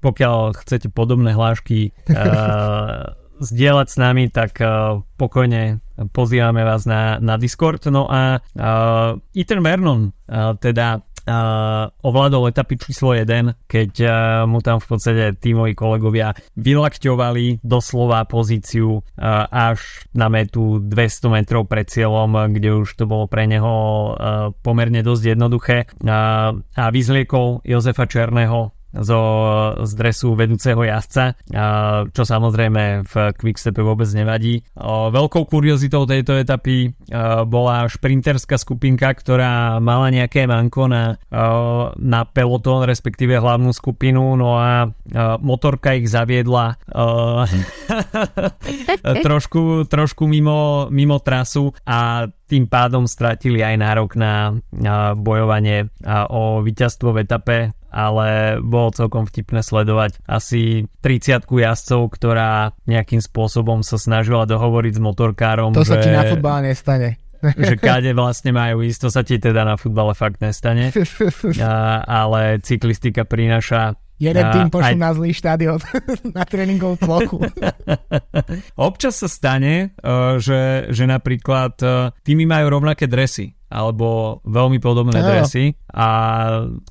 pokiaľ chcete podobné hlášky uh, zdieľať s nami, tak uh, pokojne pozývame vás na, na Discord. No a uh, Ethan Vernon uh, teda ovládol etapy číslo 1, keď uh, mu tam v podstate tímoví kolegovia vylakťovali doslova pozíciu uh, až na metu 200 metrov pred cieľom, kde už to bolo pre neho pomerne dosť jednoduché. A vyzliekol Jozefa Černého zo, z dresu vedúceho jazdca, čo samozrejme v Quickstepe vôbec nevadí. Veľkou kuriozitou tejto etapy bola šprinterská skupinka, ktorá mala nejaké manko na, na peloton, respektíve hlavnú skupinu, no a motorka ich zaviedla trošku, trošku mimo, mimo trasu a tým pádom stratili aj nárok na bojovanie o víťazstvo v etape ale bolo celkom vtipné sledovať asi 30 jazdcov, ktorá nejakým spôsobom sa snažila dohovoriť s motorkárom. To že, sa ti na futbale nestane. že káde vlastne majú ísť, to sa ti teda na futbale fakt nestane. A, ale cyklistika prináša Jeden tým pošli aj... na zlý štadión na tréningovú plochu. Občas sa stane, uh, že, že napríklad uh, týmy majú rovnaké dresy alebo veľmi podobné no. dresy a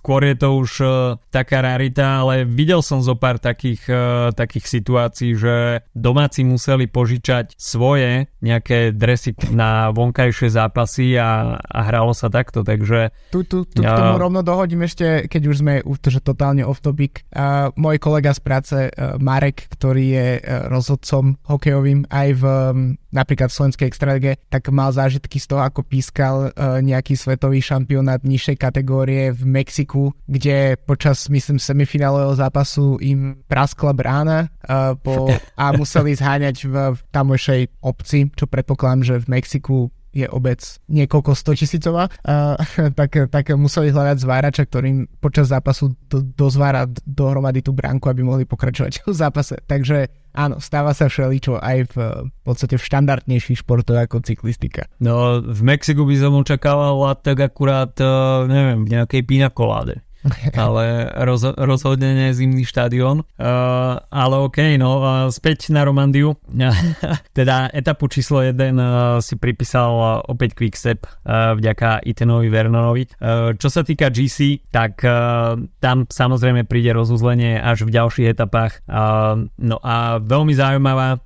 skôr je to už uh, taká rarita, ale videl som zo pár takých, uh, takých situácií, že domáci museli požičať svoje nejaké dresy na vonkajšie zápasy a, a hralo sa takto, takže... Tu, tu, tu uh, k tomu rovno dohodím ešte, keď už sme že totálne off topic. Uh, môj kolega z práce uh, Marek, ktorý je uh, rozhodcom hokejovým aj v um, napríklad v slovenskej extralege, tak mal zážitky z toho, ako pískal uh, nejaký svetový šampionát nižšej kategórie v Mexiku, kde počas, myslím, semifinálového zápasu im praskla brána uh, po, a museli zháňať v, v tamojšej obci, čo predpokladám, že v Mexiku je obec niekoľko stotisícová, tak, tak museli hľadať zvárača, ktorým počas zápasu do, dozvára dohromady tú bránku, aby mohli pokračovať v zápase. Takže áno, stáva sa všeličo aj v, v podstate v štandardnejších športoch ako cyklistika. No, v Mexiku by som očakával tak akurát, uh, neviem, v nejakej pinakoláde. ale roz, rozhodne nie zimný štadión. Uh, ale OK, no uh, späť na Romandiu. teda etapu číslo 1 uh, si pripísal uh, opäť Quickstep uh, vďaka Itenovi Vernonovi. Uh, čo sa týka GC, tak uh, tam samozrejme príde rozuzlenie až v ďalších etapách. Uh, no a veľmi zaujímavá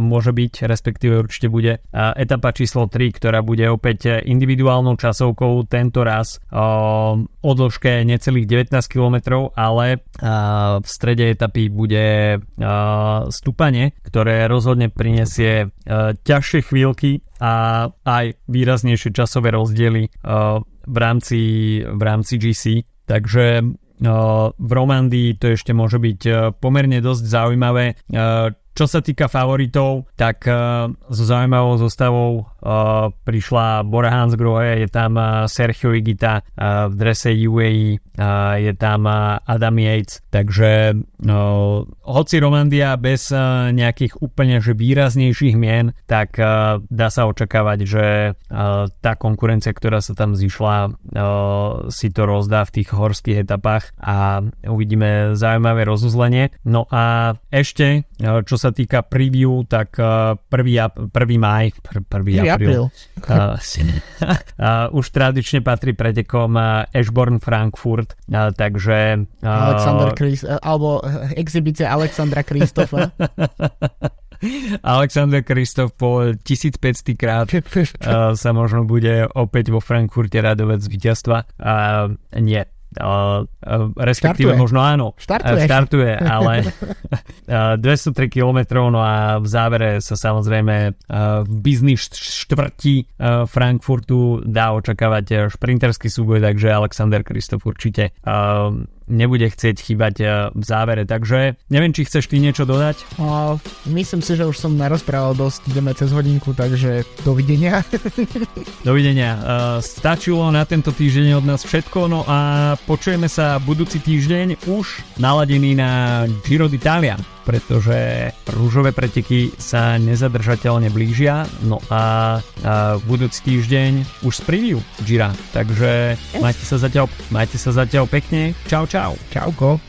môže byť, respektíve určite bude etapa číslo 3, ktorá bude opäť individuálnou časovkou tento raz o dĺžke necelý celých 19 km, ale v strede etapy bude stúpanie, ktoré rozhodne prinesie ťažšie chvíľky a aj výraznejšie časové rozdiely v rámci, v rámci GC. Takže v Romandii to ešte môže byť pomerne dosť zaujímavé. Čo sa týka favoritov, tak uh, so zaujímavou zostavou uh, prišla Bora Hansgrohe, je tam uh, Sergio Igita v drese UAE, je tam Adam Yates, takže uh, hoci Romandia bez nejakých úplne že výraznejších mien, tak dá sa očakávať, že tá konkurencia, ktorá sa tam zišla, si to rozdá v tých horských etapách a uvidíme zaujímavé rozuzlenie. No a ešte, čo sa sa týka preview, tak 1. Uh, 1. maj, 1. apríl, uh, uh, už tradične patrí pretekom Ashborn Frankfurt, uh, takže... Uh, Alexander Chris, uh, alebo exibícia Alexandra Kristofa. Alexander Kristof po 1500 krát uh, sa možno bude opäť vo Frankfurte radovať z víťazstva. Uh, nie, uh, uh, respektíve štartuje. možno áno, štartuje, uh, štartuje ale uh, 203 km, no a v závere sa samozrejme uh, v biznis štvrti uh, Frankfurtu dá očakávať šprinterský súboj, takže Alexander Kristof určite uh, nebude chcieť chýbať eh, v závere. Takže neviem, či chceš ty niečo dodať? O, myslím si, že už som narozprával dosť, ideme cez hodinku, takže dovidenia. dovidenia. Uh, stačilo na tento týždeň od nás všetko, no a počujeme sa budúci týždeň už naladený na Giro d'Italia pretože rúžové preteky sa nezadržateľne blížia. No a, a budúci týždeň už z preview Gira. Takže majte sa zatiaľ, majte sa zatiaľ pekne. Čau, čau. Čauko.